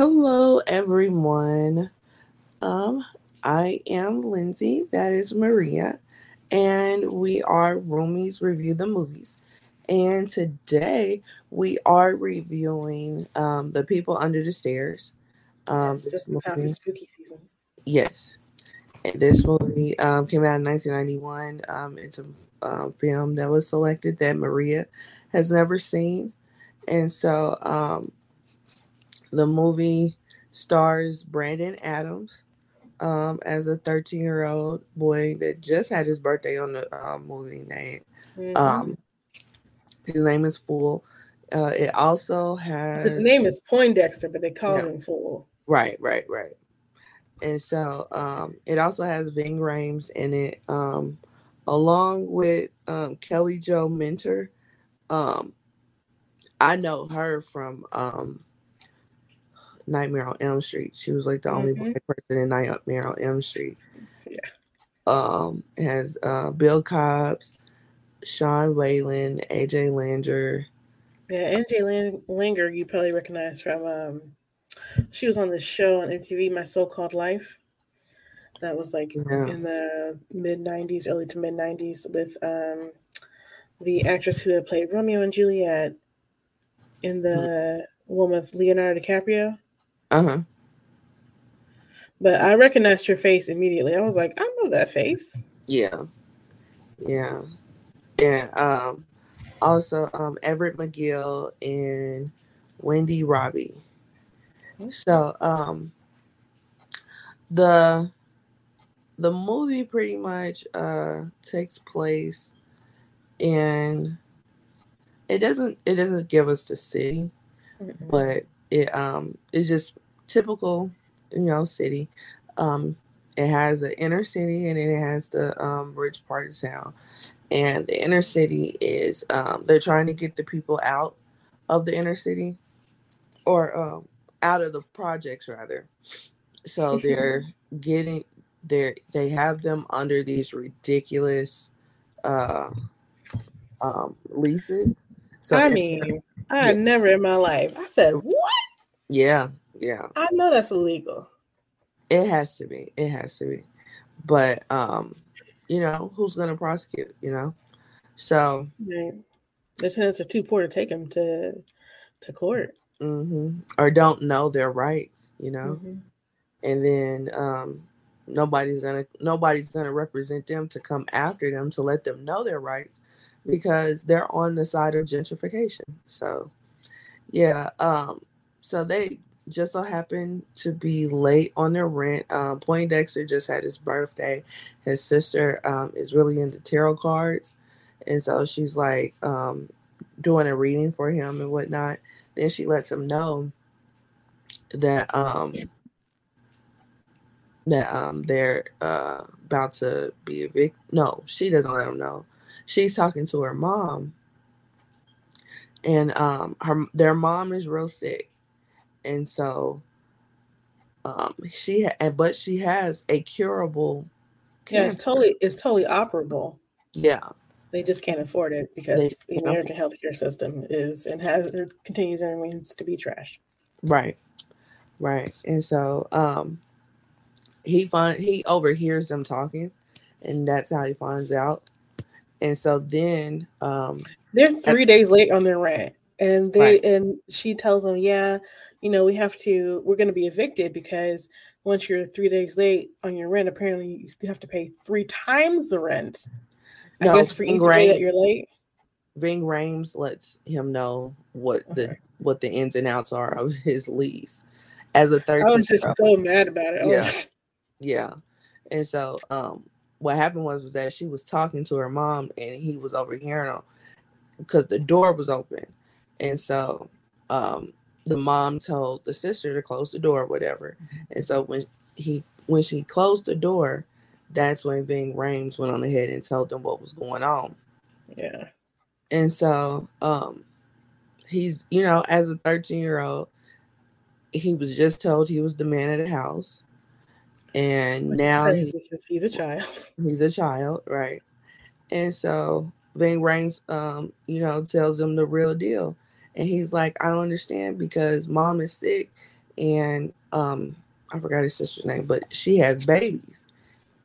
Hello, everyone. Um, I am Lindsay. That is Maria, and we are Roomies Review the Movies. And today we are reviewing um, The People Under the Stairs. Um, It's just in time for spooky season. Yes. And this movie um, came out in 1991. Um, it's a um, film that was selected that Maria has never seen. And so um, the movie stars Brandon Adams um, as a 13 year old boy that just had his birthday on the um, movie name. Mhm. Um, his name is Fool. Uh, it also has His name is Poindexter, but they call Yeah. him Fool. Right, right, right. And so um, it also has Ving Rhames in it, um, along with um, Kelly Jo Minter. Um, I know her from um, Nightmare on Elm Street. She was like the only Mhm. black person in Nightmare on Elm Street. Yeah. Um, has uh, Bill Cobbs, Sean Whalen, AJ Langer. Yeah, Lang- Langer, you probably recognize from. Um, she was on this show on MTV, My So Called Life. That was like Yeah. in the mid '90s, early to mid '90s, with um, the actress who had played Romeo and Juliet in the one with Leonardo DiCaprio. Uh huh. But I recognized her face immediately. I was like, I know that face. Yeah. Yeah. And um also um Everett McGill and Wendy Robie. So um the the movie pretty much uh takes place and it doesn't it doesn't give us the city but it um it's just typical you know city. Um it has the inner city and it has the um rich part of town. And the inner city is um they're trying to get the people out of the inner city or um out of the projects rather. So they're getting they're they have them under these ridiculous uh um leases. So I mean, I had never in my life. I said, what? Yeah yeah I know that's illegal. It has to be. It has to be. But um, you know, who's gonna prosecute, you know? So Right. The tenants are too poor to take him to to court. mhm. or don't know their rights, you know, Mhm. and then um nobody's gonna nobody's gonna represent them to come after them to let them know their rights because they're on the side of gentrification. So yeah, um, so they just so happen to be late on their rent. Um, Poindexter just had his birthday. His sister um, is really into tarot cards, and so she's like um, doing a reading for him and whatnot. Then she lets him know that um, that um, they're uh, about to be evicted. No, she doesn't let him know. She's talking to her mom, and um, her their mom is real sick, and so um, she ha- but she has a curable. Yeah, it's totally it's totally operable. yeah. They just can't afford it because the American healthcare system is and has or continues and remains to be trashed. Right. Right. And so um he find he overhears them talking and that's how he finds out. And so then um They're three days late on their rent. And they Right. and she tells them, Yeah, you know, we have to we're gonna be evicted because once you're three days late on your rent, apparently you still have to pay three times the rent. I No, guess for each day that you're late. Ving Rhames lets him know what the what the ins and outs are of his lease. As a I 13 was just so mad about it. I Yeah. Yeah. And so um what happened was was that she was talking to her mom and he was overhearing her because the door was open. And so um the mom told the sister to close the door or whatever. And so when he when she closed the door, that's when Ving Rhames went on ahead and told them what was going on. Yeah. And so um he's you know, as a 13 year old, he was just told he was the man of the house. And now Because he, he's a child. he's a child, right? And so Ving Rhames, um, you know, tells him the real deal. And he's like, I don't understand because mom is sick and um, I forgot his sister's name, but she has babies,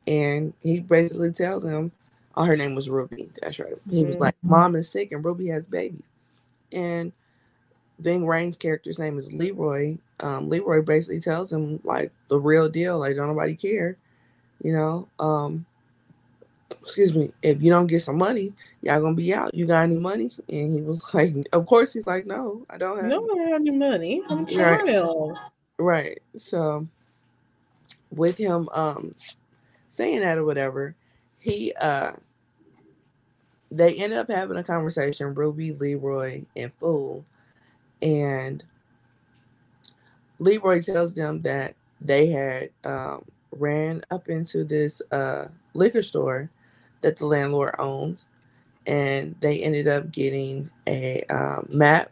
and he basically tells him, "Oh, her name was Ruby." That's right. He was mm-hmm. like, "Mom is sick, and Ruby has babies," and Ving Rhames' character's name is Leroy. Um, Leroy basically tells him like the real deal, like don't nobody care, you know. Um, excuse me, if you don't get some money, y'all gonna be out. You got any money? And he was like, Of course, he's like, No, I don't have. No, I don't have any money. I'm a child. Right. right. So, with him um saying that or whatever, he uh they ended up having a conversation. Ruby, Leroy, and Fool, and Leroy tells them that they had um, ran up into this uh, liquor store that the landlord owns, and they ended up getting a um, map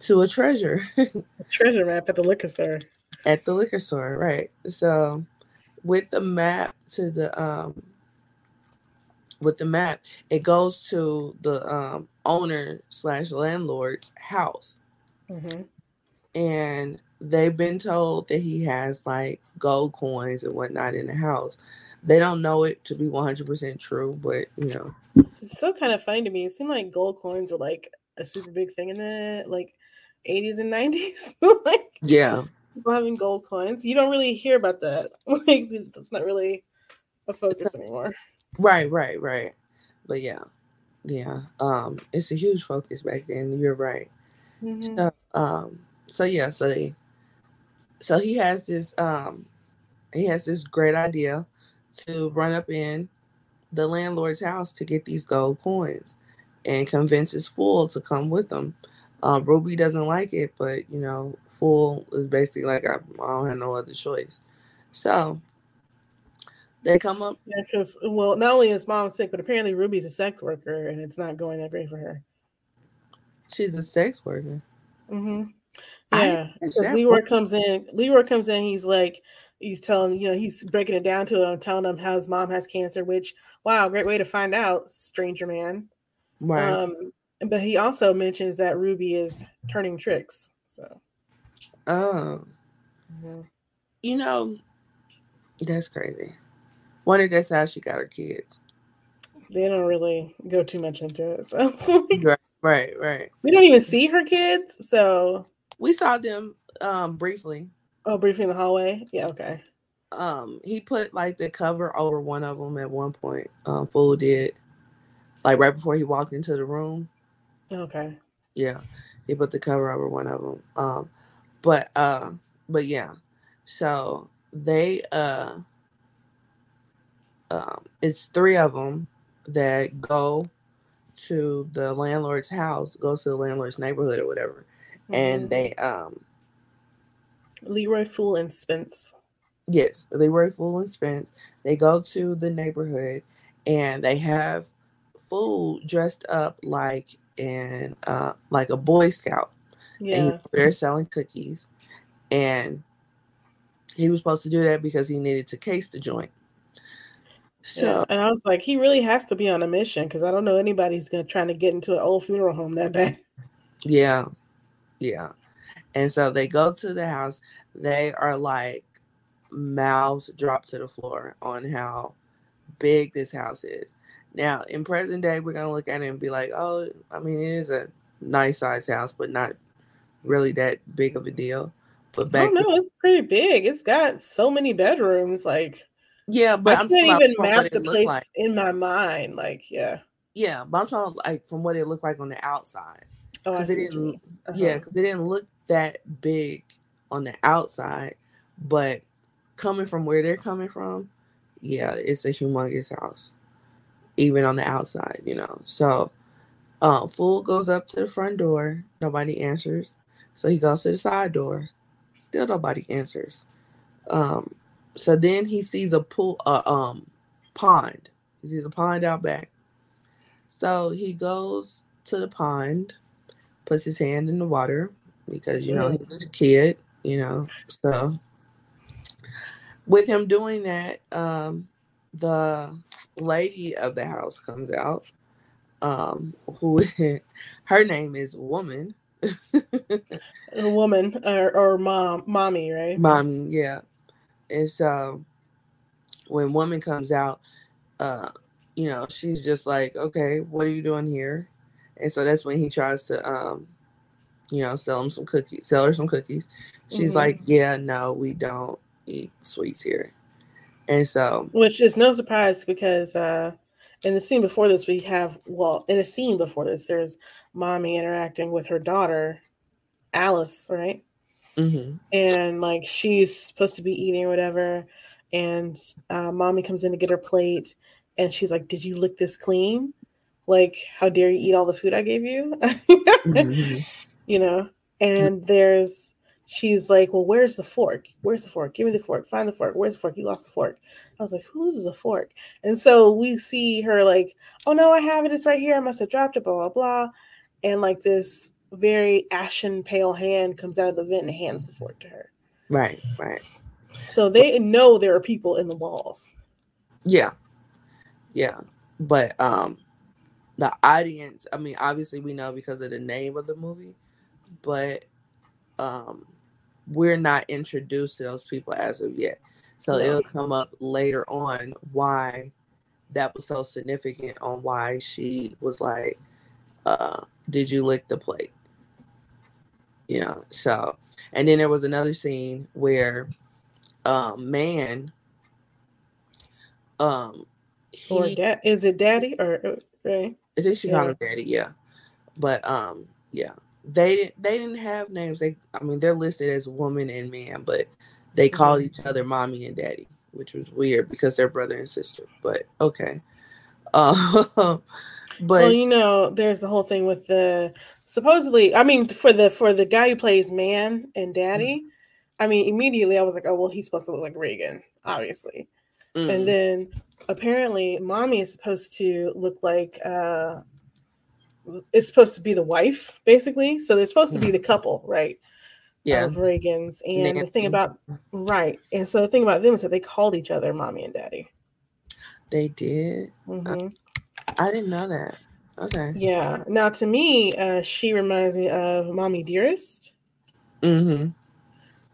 to a treasure. a treasure map at the liquor store. At the liquor store, right? So, with the map to the um, with the map, it goes to the um, owner slash landlord's house, mm-hmm. and they've been told that he has like gold coins and whatnot in the house. They don't know it to be 100% true, but you know. It's so kind of funny to me. It seemed like gold coins were like a super big thing in the like 80s and 90s. like, yeah. People having gold coins. You don't really hear about that. Like, that's not really a focus anymore. Right, right, right. But yeah, yeah. Um, it's a huge focus back then. You're right. Mm-hmm. So, um, so yeah, so they, so he has this, um, he has this great idea to run up in the landlord's house to get these gold coins and convince his fool to come with them. Um, Ruby doesn't like it, but you know, fool is basically like I, I don't have no other choice. So they come up. Yeah, because well, not only is mom sick, but apparently Ruby's a sex worker, and it's not going that great for her. She's a sex worker. Mm-hmm. Yeah, because Leroy comes in. Leroy comes in. He's like, he's telling you know he's breaking it down to him, telling him how his mom has cancer. Which wow, great way to find out, stranger man. Right. Um, but he also mentions that Ruby is turning tricks. So. Oh. Mm-hmm. You know, that's crazy. Wonder that's how she got her kids. They don't really go too much into it. So right, right, right. We don't even see her kids, so we saw them um briefly. Oh, briefly in the hallway. Yeah, okay. Um, he put like the cover over one of them at one point. Um, Fool did, like right before he walked into the room. Okay. Yeah, he put the cover over one of them. Um, but uh, but yeah, so they uh um, it's three of them that go to the landlord's house, go to the landlord's neighborhood or whatever, mm-hmm. and they um Leroy Fool and Spence. Yes, Leroy Fool and Spence. They go to the neighborhood and they have Fool dressed up like in uh like a Boy Scout. Yeah. they're selling cookies. And he was supposed to do that because he needed to case the joint. So yeah. and I was like, he really has to be on a mission because I don't know anybody's gonna try to get into an old funeral home that bad. Yeah, yeah. And so they go to the house. They are like mouths dropped to the floor on how big this house is. Now, in present day, we're gonna look at it and be like, oh, I mean, it is a nice size house, but not really that big of a deal. But back, oh no, it's pretty big. It's got so many bedrooms, like yeah, but I I'm can't even map the place like. in my mind. Like, yeah. Yeah, but I'm talking like from what it looked like on the outside. Oh, I see. It didn't, uh-huh. Yeah, because it didn't look that big on the outside, but coming from where they're coming from, yeah, it's a humongous house, even on the outside, you know. So, um, Fool goes up to the front door, nobody answers. So he goes to the side door, still nobody answers. Um, so then he sees a pool, uh, um, pond. He sees a pond out back. So he goes to the pond, puts his hand in the water because you know he's a kid, you know. So with him doing that, um, the lady of the house comes out, um, who her name is Woman. a woman or, or mom, mommy, right? Mommy, yeah. And so when woman comes out, uh, you know, she's just like, okay, what are you doing here? And so that's when he tries to, um, you know, sell him some cookies, sell her some cookies. She's mm-hmm. like, yeah, no, we don't eat sweets here. And so, which is no surprise because uh, in the scene before this, we have, well, in a scene before this, there's mommy interacting with her daughter, Alice, right? Mm-hmm. And like she's supposed to be eating or whatever. And uh, mommy comes in to get her plate and she's like, Did you lick this clean? Like, how dare you eat all the food I gave you? mm-hmm. You know, and there's she's like, Well, where's the fork? Where's the fork? Give me the fork. Find the fork. Where's the fork? You lost the fork. I was like, Who loses a fork? And so we see her like, Oh no, I have it. It's right here. I must have dropped it, blah, blah, blah. And like this very ashen pale hand comes out of the vent and hands the fork to her. Right, right. So they know there are people in the walls. Yeah. Yeah. But um the audience, I mean, obviously we know because of the name of the movie, but um we're not introduced to those people as of yet. So it'll come up later on why that was so significant on why she was like, uh, did you lick the plate? Yeah. So, and then there was another scene where, um, man, um, he, or dad is it daddy or right? I think she called him daddy. Yeah, but um, yeah, they didn't they didn't have names. They, I mean, they're listed as woman and man, but they called each other mommy and daddy, which was weird because they're brother and sister. But okay. Uh, but well, you know, there's the whole thing with the supposedly. I mean, for the for the guy who plays man and daddy, mm-hmm. I mean, immediately I was like, oh well, he's supposed to look like Reagan, obviously. Mm-hmm. And then apparently, mommy is supposed to look like uh, it's supposed to be the wife, basically. So they're supposed to be mm-hmm. the couple, right? Yeah. Of Reagan's. And Nancy. the thing about right, and so the thing about them is that they called each other mommy and daddy. They did. Mm-hmm. I didn't know that. Okay. Yeah. Now, to me, uh, she reminds me of Mommy Dearest. Mm-hmm.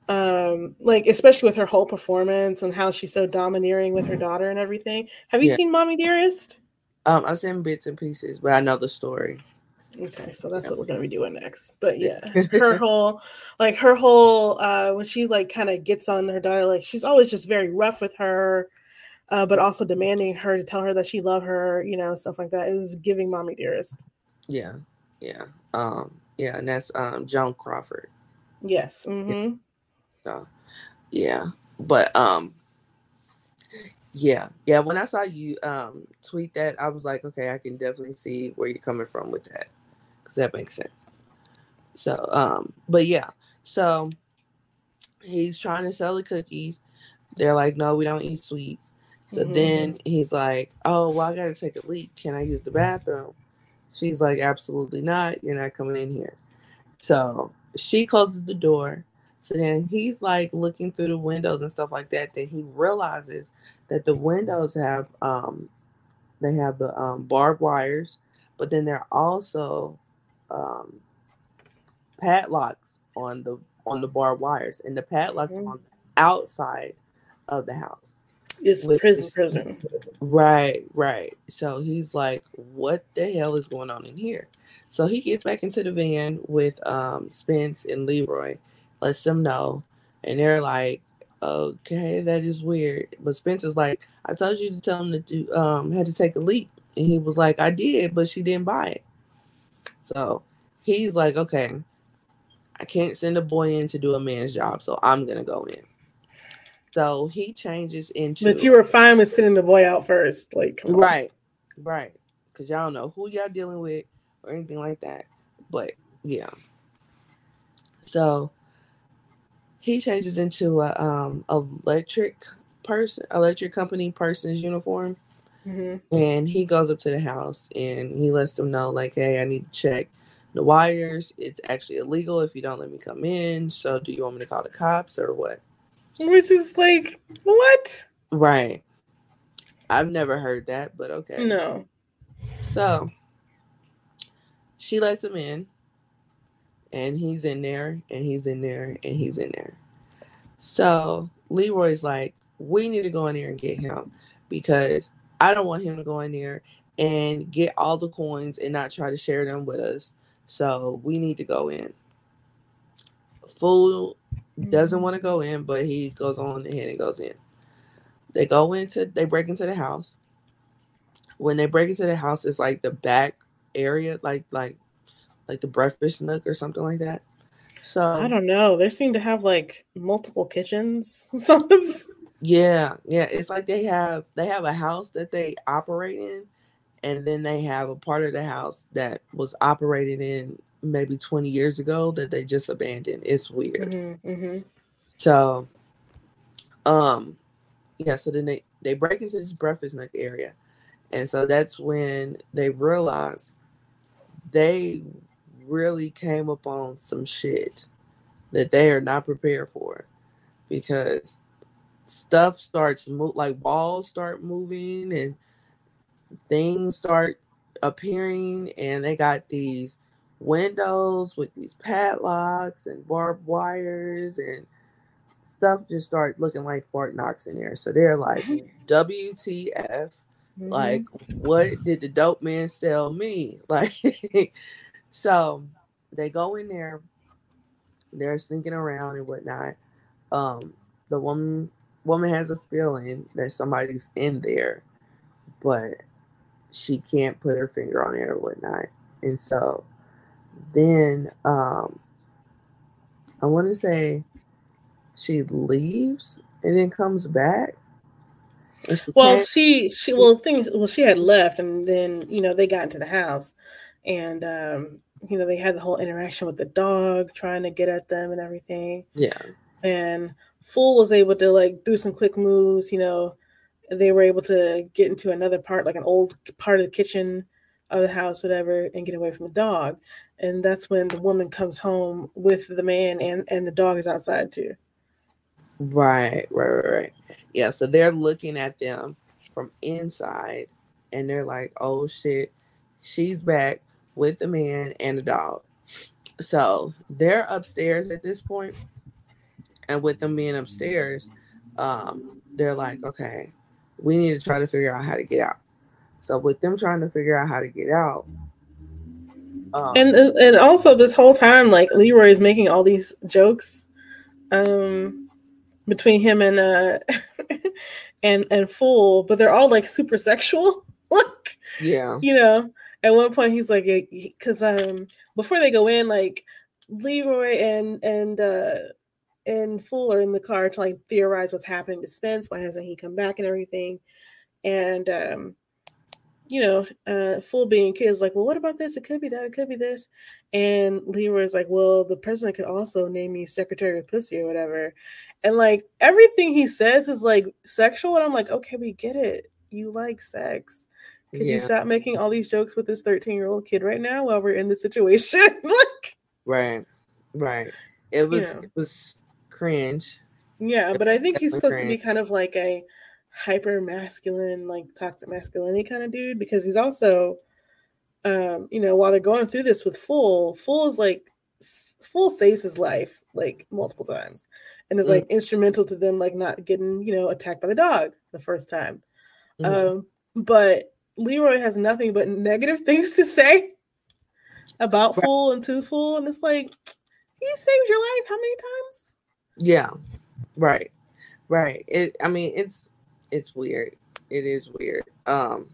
Um, like especially with her whole performance and how she's so domineering with her daughter and everything. Have you yeah. seen Mommy Dearest? Um, I've seen bits and pieces, but I know the story. Okay, so that's what we're gonna be doing next. But yeah, her whole like her whole uh when she like kind of gets on her daughter, like she's always just very rough with her uh, but also demanding her to tell her that she love her, you know, stuff like that. It was giving mommy dearest. Yeah, yeah, um, yeah, and that's um Joan Crawford. Yes. Mm-hmm. So, yeah, but um, yeah, yeah. When I saw you um tweet that, I was like, okay, I can definitely see where you're coming from with that, because that makes sense. So, um, but yeah, so he's trying to sell the cookies. They're like, no, we don't eat sweets. So mm-hmm. then he's like, "Oh, well, I gotta take a leak. Can I use the bathroom?" She's like, "Absolutely not. You're not coming in here." So she closes the door. So then he's like looking through the windows and stuff like that. Then he realizes that the windows have um they have the um, barbed wires, but then they're also um, padlocks on the on the barbed wires, and the padlocks mm-hmm. on the outside of the house. It's prison, prison. Right, right. So he's like, what the hell is going on in here? So he gets back into the van with um, Spence and Leroy, lets them know, and they're like, okay, that is weird. But Spencer's like, I told you to tell him that you um, had to take a leak. And he was like, I did, but she didn't buy it. So he's like, okay, I can't send a boy in to do a man's job, so I'm going to go in. So he changes into. But you were fine with sending the boy out first, like right, right, because y'all know who y'all dealing with or anything like that. But yeah, so he changes into a um electric person, electric company person's uniform, mm-hmm. and he goes up to the house and he lets them know like, hey, I need to check the wires. It's actually illegal if you don't let me come in. So do you want me to call the cops or what? Which is like, what? Right. I've never heard that, but okay. No. So she lets him in and he's in there, and he's in there, and he's in there. So Leroy's like, we need to go in there and get him because I don't want him to go in there and get all the coins and not try to share them with us. So we need to go in. Fool doesn't mm-hmm. want to go in, but he goes on ahead and goes in. They go into, they break into the house. When they break into the house, it's like the back area, like like like the breakfast nook or something like that. So I don't know. They seem to have like multiple kitchens. yeah, yeah. It's like they have they have a house that they operate in, and then they have a part of the house that was operated in maybe 20 years ago that they just abandoned. It's weird. Mm-hmm, mm-hmm. So, um, yeah. So then they they break into this breakfast nook area, and so that's when they realize they really came upon some shit that they are not prepared for because stuff starts move like walls start moving and things start appearing and they got these windows with these padlocks and barbed wires and stuff just start looking like Fort Knox in there. So they're like, WTF? Mm-hmm. Like, what did the dope man sell me? Like, so they go in there, they're sneaking around and whatnot. Um, the woman woman has a feeling that somebody's in there, but she can't put her finger on it or whatnot. And so then um I want to say she leaves and then comes back. She well, she she well things well she had left and then you know they got into the house and um you know they had the whole interaction with the dog trying to get at them and everything. Yeah. And Fool was able to like do some quick moves, you know, they were able to get into another part, like an old part of the kitchen of the house, whatever, and get away from the dog. And that's when the woman comes home with the man and and the dog is outside too. Right, right, right, right. Yeah, so they're looking at them from inside and they're like, "Oh shit, she's back with the man and the dog." So, they're upstairs at this. And with them being upstairs, um, they're like, "Okay, we need to try to figure out how to get out. So with them trying to figure out how to get out, um, and and also this whole time, like Leroy is making all these jokes, um, between him and uh, and and Fool, but they're all like super sexual. like, yeah, you know. At one point, he's like, because um, before they go in, like Leroy and and uh and are in the car to like theorize what's happening to Spence. Why hasn't he come back and everything? And um, you know, uh, Fool being kids like, well, what about this? It could be that. It could be this. And Leroy's like, well, the president could also name me Secretary of Pussy or whatever. And like everything he says is like sexual, and I'm like, okay, we get it. You like sex. Could yeah. you stop making all these jokes with this 13 year old kid right now while we're in this situation? like, right, right. It was you know. it was cringe. Yeah, but I think he's supposed cringe. to be kind of like a hyper masculine, like toxic masculinity kind of dude because he's also, um, you know, while they're going through this with Fool, Fool is like, Fool saves his life like multiple times and is mm. like instrumental to them like not getting, you know, attacked by the dog the first time. Mm. Um, but Leroy has nothing but negative things to say about right. Fool and to Fool, and it's like he saved your life how many times? Yeah. Right. Right. It I mean it's it's weird. It is weird. Um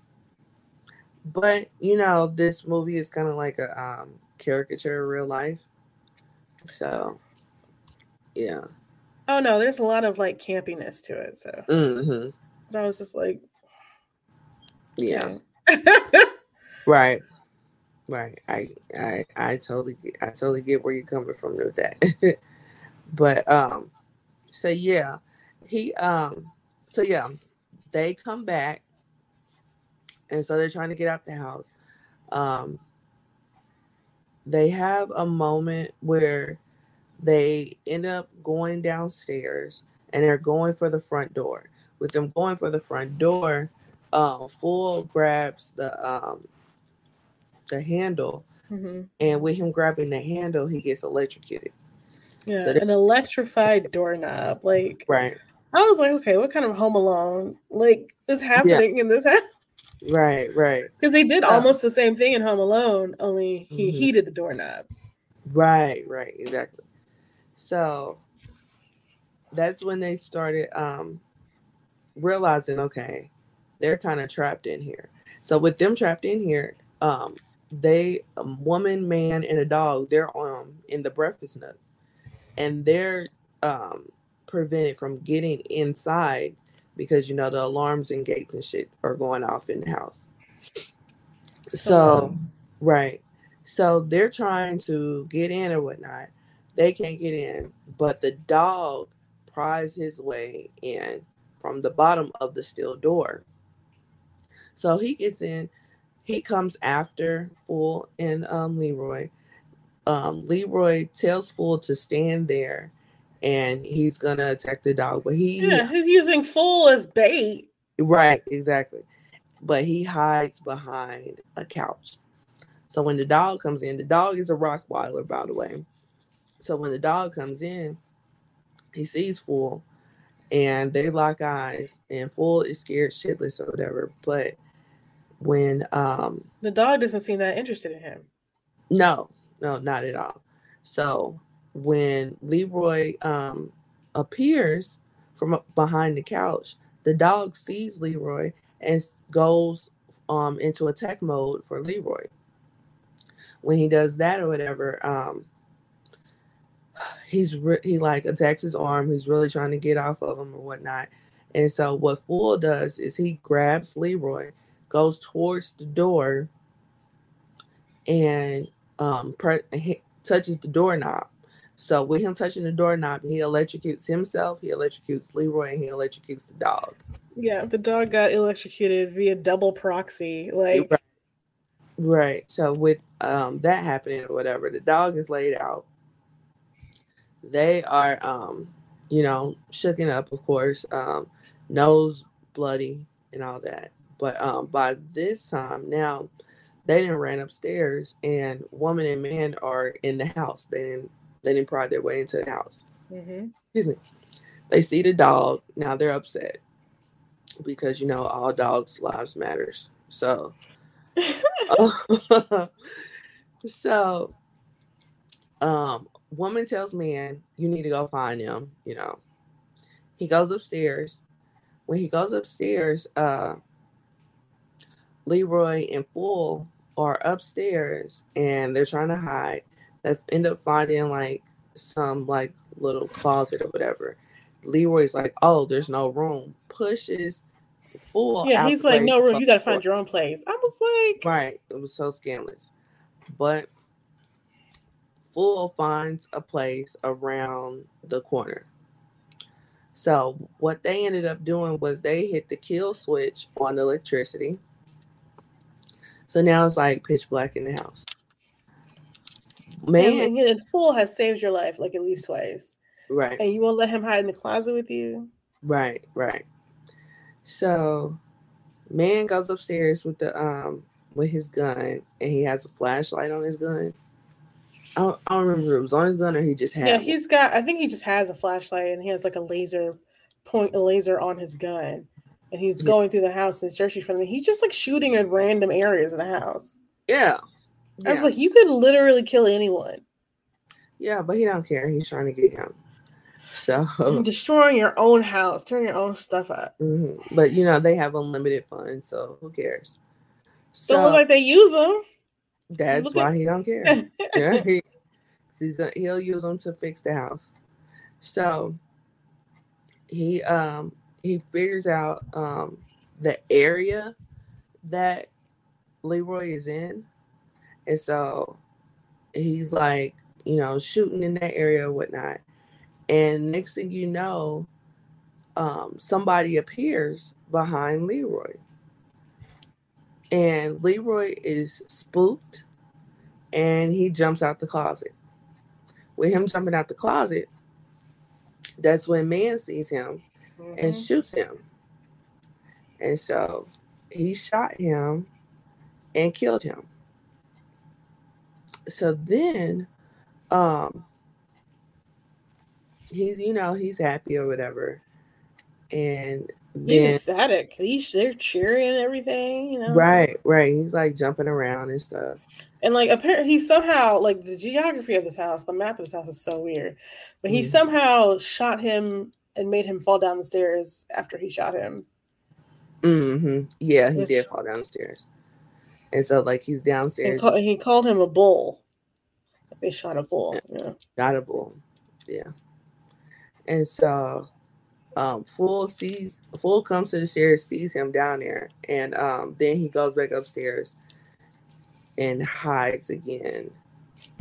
but you know, this movie is kind of like a um caricature of real life. So yeah. Oh no, there's a lot of like campiness to it. So mm-hmm. but I was just like Yeah. right. Right. I I I totally I totally get where you're coming from with that. But um, so yeah, he um, so yeah, they come back, and so they're trying to get out the house. Um, they have a moment where they end up going downstairs and they're going for the front door. With them going for the front door, um, Fool grabs the um, the handle Mm-hmm. And with him grabbing the handle, he gets electrocuted. Yeah, so an electrified doorknob. Like, right. I was like, okay, what kind of Home Alone like is happening yeah. in this house? Right, right. Because they did almost the same thing in Home Alone, only he mm-hmm. heated the doorknob. Right, right, exactly. So that's when they started um realizing, okay, they're kind of trapped in here. So with them trapped in here, um, they a woman, man, and a dog, they're um in the breakfast nook. And they're um prevented from getting inside because you know the alarms and gates and shit are going off in the house. So, so right. So they're trying to get in or whatnot. They can't get in, but the dog pries his way in from the bottom of the steel door. So he gets in. He comes after Fool and um, Leroy. Um, Leroy tells Fool to stand there and he's gonna attack the dog. But he yeah, he's using Fool as bait. Right, exactly. But he hides behind a couch. So when the dog comes in, the dog is a Rottweiler, by the way. So when the dog comes in, he sees Fool, and they lock eyes, and Fool is scared shitless or whatever. But when um the dog doesn't seem that interested in him. No, no, not at all. So when Leroy um, appears from behind the couch, the dog sees Leroy and goes um, into attack mode for Leroy. When he does that or whatever, um, he's re- he like attacks his arm. He's really trying to get off of him or whatnot. And so what Fool does is he grabs Leroy, goes towards the door, and um, touches the doorknob. So with him touching the doorknob, he electrocutes himself, he electrocutes Leroy, and he electrocutes the dog. Yeah, the dog got electrocuted via double proxy. Like right. right. So with um that happening or whatever, the dog is laid out. They are um, you know, shooken up, of course, um, nose bloody and all that. But um by this time now they didn't ran upstairs and woman and man are in the house. They didn't they didn't pry their way into the house. Mm-hmm. Excuse me. They see the dog. Now they're upset because you know all dogs' lives matters. So, so, um, woman tells man, "You need to go find him." You know, he goes upstairs. When he goes upstairs, uh, Leroy and Fool are upstairs and they're trying to hide They end up finding like some like little closet or whatever. Leroy's like, oh, there's no room. Pushes Fool. Yeah, he's like, no room. You got to find your own place. I was like, right. It was so scandalous, but Fool finds a place around the corner. So what they ended up doing was they hit the kill switch on the electricity. So now it's like pitch black in the house man, and, and Fool has saved your life like at least twice, right? And you won't let him hide in the closet with you, right? Right. So, man goes upstairs with the um with his gun, and he has a flashlight on his gun. I don't, I don't remember it was on his gun or he just had. Yeah, he's got. I think he just has a flashlight, and he has like a laser point, a laser on his gun, and he's yeah. going through the house and searching for them. He's just like shooting in random areas of the house. Yeah, yeah. I was like, you could literally kill anyone. Yeah, but he don't care. He's trying to get him. So You're destroying your own house, turn your own stuff up. Mm-hmm. But you know they have unlimited funds, so who cares? So, don't look like they use them. That's why at- he don't care. yeah, he, he's gonna, he'll use them to fix the house. So he um he figures out um the area that Leroy is in and so he's like, you know, shooting in that area or whatnot. And next thing you know, um, somebody appears behind Leroy. And Leroy is spooked and he jumps out the closet. With him jumping out the closet, that's when man sees him mm-hmm. and shoots him. And so he shot him and killed him. so then um he's you know he's happy or whatever. And he's ecstatic. He's they're cheering and everything you know? Right right. He's like jumping around and stuff. And like apparently he somehow like the geography of this house the map of this house is so weird. But he mm somehow shot him and made him fall down the stairs after he shot him. Mm-hmm. yeah he Which, did fall downstairs and so like he's downstairs. Call, he called him a bull. They shot a bull yeah. shot a bull. Yeah. And so um Fool sees Fool comes to the stairs, sees him down there, and um then he goes back upstairs and hides again.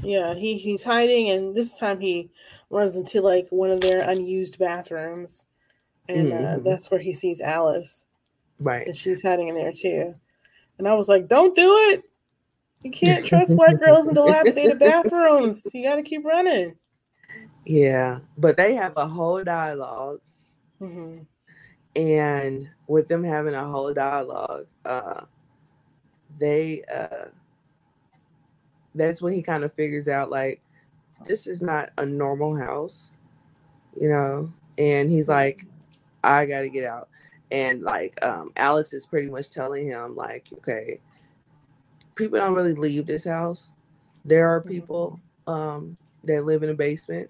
Yeah, he he's hiding, and this time he runs into like one of their unused bathrooms, and uh, mm-hmm. uh, that's where he sees Alice. Right, and she's hiding in there too. And I was like, "Don't do it! You can't trust white girls in dilapidated bathrooms. You got to keep running." Yeah, but they have a whole dialog mm-hmm. and with them having a whole dialogue, uh, they uh, that's when he kind of figures out like this is not a normal house, you know, and he's like, I got to get out, and like um, Alice is pretty much telling him like, okay, people don't really leave this house. There are mm-hmm. people um, that live in the basement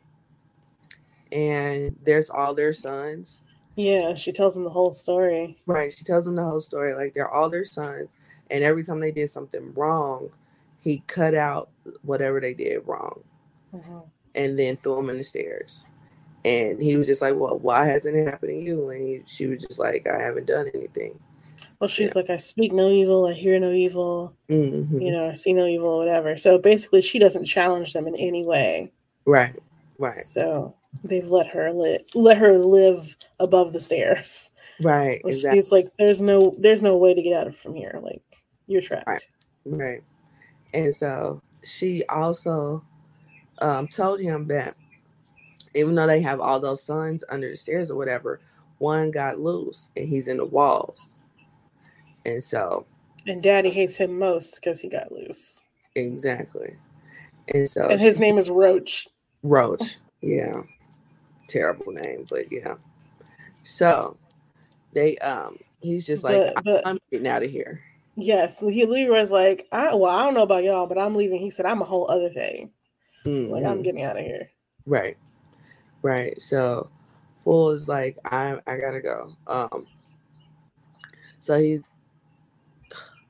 and there's all their sons. Yeah, she tells them the whole story. Right, she tells them the whole story. Like they're all their sons, and every time they did something wrong, he cut out whatever they did wrong, mm-hmm. and then threw them in the stairs. And he was just like, "Well, why hasn't it happened to you?" And he, she was just like, "I haven't done anything." Well, she's yeah. like, "I speak no evil, I hear no evil, mm-hmm. you know, I see no evil, whatever." So basically, she doesn't challenge them in any way. Right. Right. So they've let her live let her live above the stairs. Right. Exactly. She's like, there's no there's no way to get out of from here. Like you're trapped. Right. right. And so she also um, told him that even though they have all those sons under the stairs or whatever, one got loose and he's in the walls. And so And daddy hates him most because he got loose. Exactly. And so And his name is Roach. Roach. Yeah terrible name, but yeah. So they um he's just like but, but, I'm getting out of here. Yes, he was like, I well, I don't know about y'all, but I'm leaving. He said, I'm a whole other thing. Mm-hmm. Like I'm mm-hmm. getting out of here. Right. Right. So Fool is like, I I gotta go. Um so he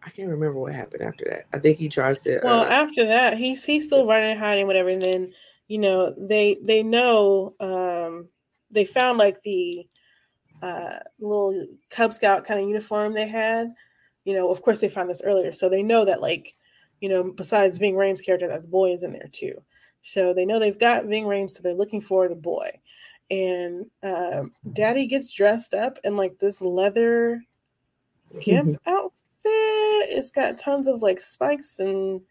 I can't remember what happened after that. I think he tries to Well, uh, after that, he's he's still running, hiding, whatever, and then you know they they know um they found like the uh little cub scout kind of uniform they had you know of course they found this earlier so they know that like you know besides ving rhames character that the boy is in there too so they know they've got ving rhames so they're looking for the boy and um, daddy gets dressed up in like this leather gimp outfit it's got tons of like spikes and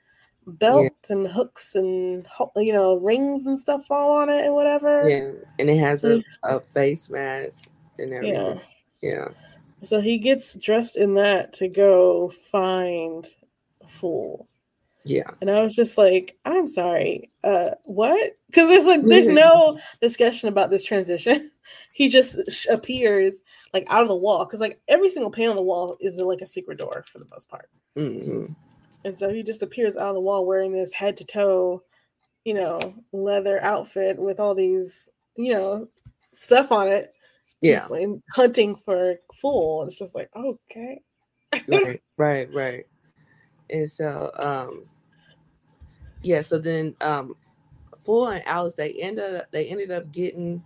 belts yeah. and hooks and you know rings and stuff fall on it and whatever. Yeah, and it has so, a, a face mask and everything. Yeah, yeah. So he gets dressed in that to go find a fool. Yeah. And I was just like, I'm sorry, uh, what? Because there's like, there's no discussion about this transition. he just appears like out of the wall. Because like every single pane on the wall is like a secret door for the most part. Mm-hmm. And so he just appears on the wall wearing this head to toe, you know, leather outfit with all these, you know, stuff on it. Yeah. Like hunting for fool. It's just like, okay. right, right, right. And so um yeah, so then um Fool and Alice they ended up they ended up getting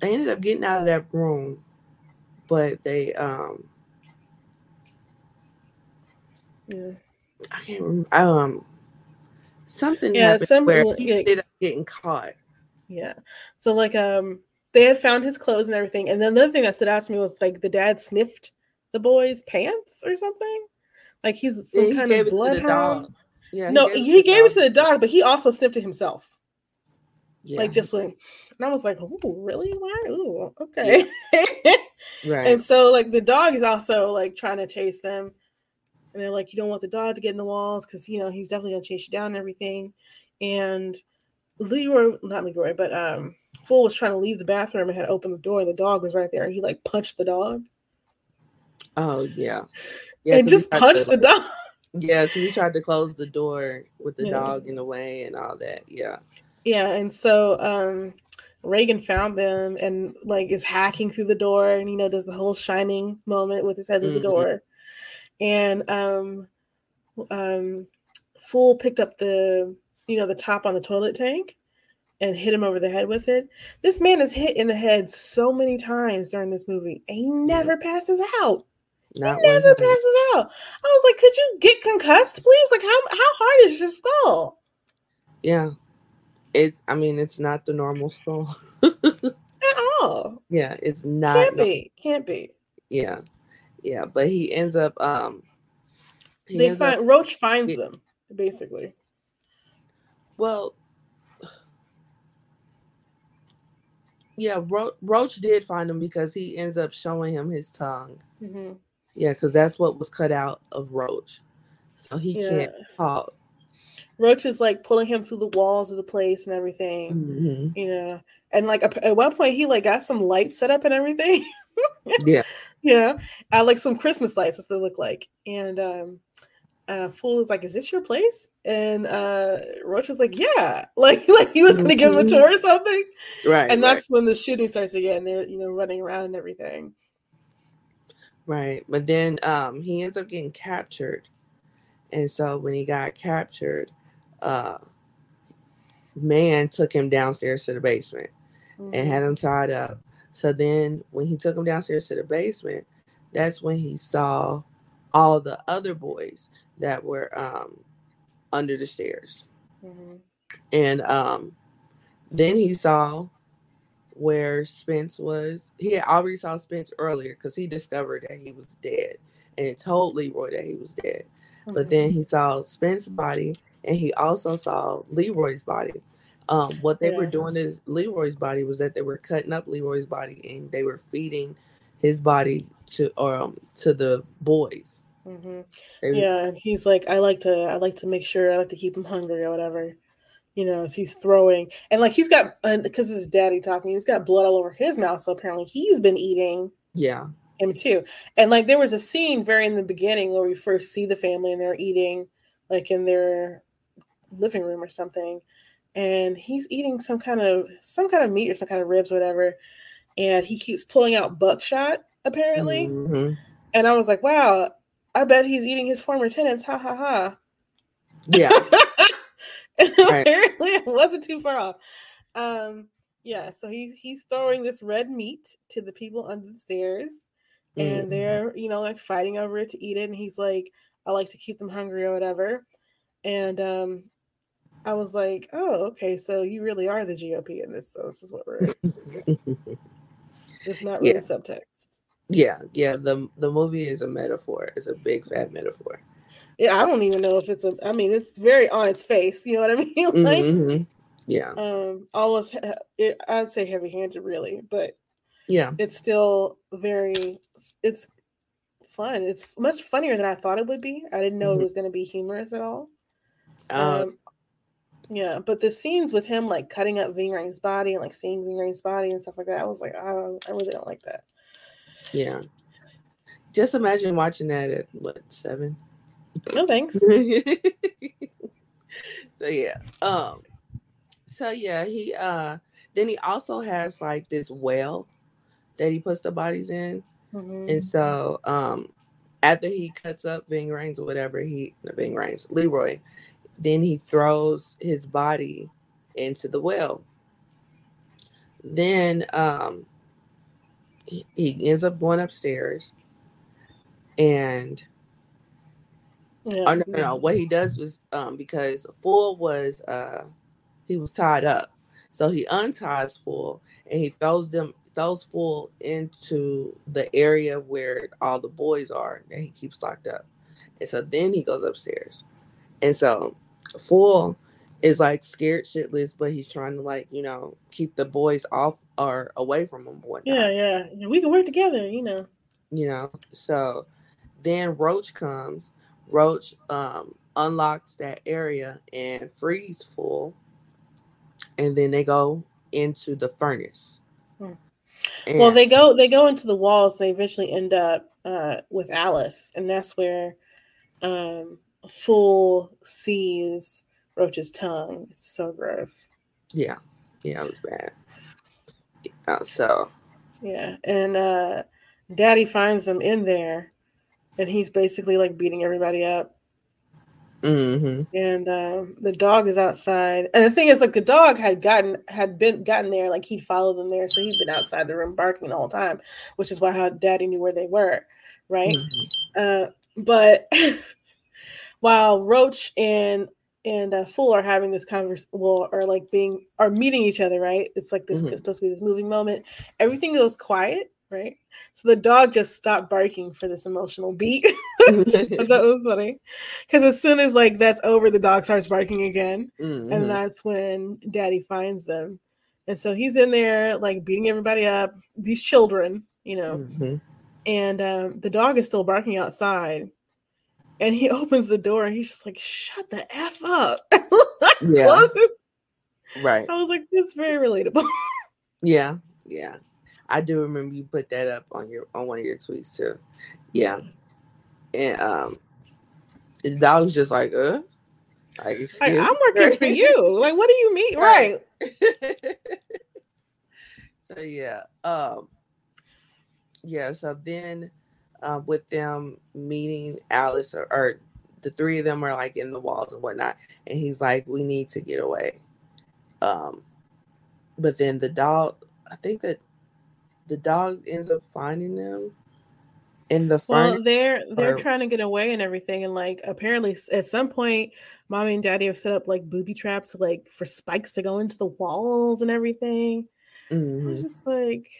they ended up getting out of that room, but they um yeah. I can't remember. Um, something yeah, some, where he like, ended up getting caught. Yeah. So like um, they had found his clothes and everything, and then another thing that stood out to me was like the dad sniffed the boy's pants or something. Like he's some yeah, kind of bloodhound. Yeah. No, he gave, he gave it to the dog, but he also sniffed it himself. Yeah. Like just went, and I was like, "Oh, really? Why? Ooh, okay." Yeah. right. And so, like, the dog is also like trying to chase them, and they're like, you don't want the dog to get in the walls because you know he's definitely gonna chase you down and everything. And Leroy, not Leroy, but um, Fool was trying to leave the bathroom and had opened the door, and the dog was right there, and he like punched the dog. Oh yeah, yeah, and just punched to, the dog. Yeah, because he tried to close the door with the yeah. dog in the way and all that. Yeah. Yeah, and so um Reagan found them and like is hacking through the door and you know does the whole shining moment with his head through mm-hmm. the door. And um um Fool picked up the you know the top on the toilet tank and hit him over the head with it. This man is hit in the head so many times during this movie and he never passes out. Not he never passes out. I was like, could you get concussed, please? Like, how how hard is your skull? Yeah, it's. I mean, it's not the normal skull at all. Yeah, it's not. Can't be. Can't be. Yeah, yeah. But he ends up. Um, they find up, Roach finds he, them basically. Well, yeah, Ro- Roach did find him because he ends up showing him his tongue. Mm-hmm. Yeah, because that's what was cut out of Roach. So he yeah. can't talk. Roach is like pulling him through the walls of the place and everything. Mm-hmm. You know, and like at one point he like got some lights set up and everything. yeah. You know, I like some Christmas lights, as they look like. And um uh Fool is like, Is this your place? And uh Roach is like, Yeah. Like like he was gonna give him a tour or something. Right. And that's right. when the shooting starts again. They're, you know, running around and everything. Right. But then um he ends up getting captured. And so when he got captured, uh man took him downstairs to the basement mm-hmm. and had him tied up. So then when he took him downstairs to the basement, that's when he saw all the other boys that were um under the stairs. Mm-hmm. And um then he saw where Spence was. He had already saw Spence earlier because he discovered that he was dead and told Leroy that he was dead. Mm-hmm. But then he saw Spence's body and he also saw Leroy's body. Um, what they yeah. were doing to Leroy's body was that they were cutting up Leroy's body and they were feeding his body to um to the boys. Mm-hmm. yeah, and he's like, I like to, I like to make sure, I like to keep him hungry or whatever you know, as he's throwing and like he's got because his daddy me he's got blood all over his mouth, so apparently he's been eating yeah him too. And like there was a scene very in the beginning where we first see the family and they're eating like in their living room or something, and he's eating some kind of some kind of meat or some kind of ribs, whatever, and he keeps pulling out buckshot apparently, mm-hmm. and I was like, wow, I bet he's eating his former tenants, ha ha ha. Yeah. right. apparently it wasn't too far off. Um, yeah, so he's he's throwing this red meat to the people under the stairs, and mm-hmm. they're you know like fighting over it to eat it, and he's like, I like to keep them hungry or whatever. And um, I was like, oh, okay, so you really are the GOP in this. So this is what we're. it's not really yeah. subtext. Yeah, yeah. The the movie is a metaphor. It's a big fat metaphor yeah, I don't even know if it's a. I mean, it's very on its face. You know what I mean? like, mm-hmm. yeah, um, almost. It, I'd say heavy-handed, really, but yeah, it's still very. It's fun. It's much funnier than I thought it would be. I didn't know mm-hmm. it was going to be humorous at all. Um, um, yeah, but the scenes with him like cutting up Ving Rhames' body and like seeing Ving Rhames' body and stuff like that, I was like, oh, I really don't like that. Yeah. Just imagine watching that at what seven? No thanks. so yeah. Um so yeah, he uh then he also has like this well that he puts the bodies in. Mm-hmm. And so um after he cuts up Ving Rhames or whatever he the Ving Rhames, Leroy, then he throws his body into the well. Then um he, he ends up going upstairs and yeah. Oh, no, no, no. What he does was um because Fool was uh he was tied up. So he unties Fool and he throws them throws Fool into the area where all the boys are that he keeps locked up. And so then he goes upstairs. And so Fool is like scared shitless, but he's trying to like, you know, keep the boys off or away from him. Yeah, yeah. We can work together, you know. You know. So then Roach comes Roach um, unlocks that area and frees Fool, and then they go into the furnace. Hmm. well, they go they go into the walls. They eventually end up uh, with Alice, and that's where um, Fool sees Roach's tongue. It's so gross. Yeah, yeah, it was bad. So yeah, and uh, Daddy finds them in there, and he's basically like beating everybody up. Mm-hmm. And uh, the dog is outside, and the thing is, like the dog had gotten had been gotten there, like he'd followed them there, so he'd been outside the room barking the whole time, which is why how Daddy knew where they were, right? Mm-hmm. Uh, but while Roach and and uh, Fool are having this conversation, well, or like being are meeting each other, right? It's like this mm-hmm. supposed to be this moving moment. Everything goes quiet, right? So the dog just stopped barking for this emotional beat. that was funny because as soon as like that's over, the dog starts barking again, mm-hmm. and that's when Daddy finds them, and so he's in there like beating everybody up. These children, you know, mm-hmm. and um, the dog is still barking outside and he opens the door and he's just like, "Shut the f up." yeah. Right. I was like, "It's very relatable." yeah, yeah. I do remember you put that up on your on one of your tweets too. Yeah, and um, the dog was just like, "Uh." Like, like I'm working for you. Like, what do you mean? Right. right. so yeah. Um yeah, so then uh, with them meeting Alice or, or, the three of them are like in the walls and whatnot, and he's like, "We need to get away." Um, but then the dog, I think that the dog ends up finding them in the front. Well, they're they're or, trying to get away and everything, and like apparently at some point, mommy and daddy have set up like booby traps, like for spikes to go into the walls and everything. Mm-hmm. I was just like,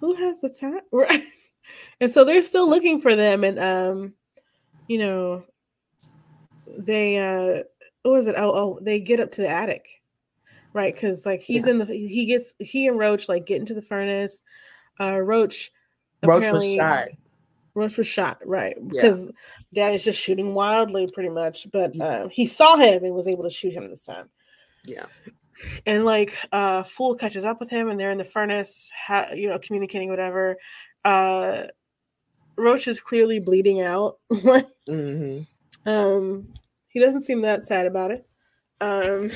who has the time? And so they're still looking for them and um you know they uh what was it? Oh oh they get up to the attic right? Because like he's yeah. in the he gets he and roach like get into the furnace. Uh roach roach was shot. Roach was shot right? Because yeah. dad is just shooting wildly pretty much but uh, he saw him and was able to shoot him this time. Yeah. And like uh fool catches up with him and they're in the furnace ha- you know communicating whatever uh Roach is clearly bleeding out. mm-hmm. Um, he doesn't seem that sad about it. Um,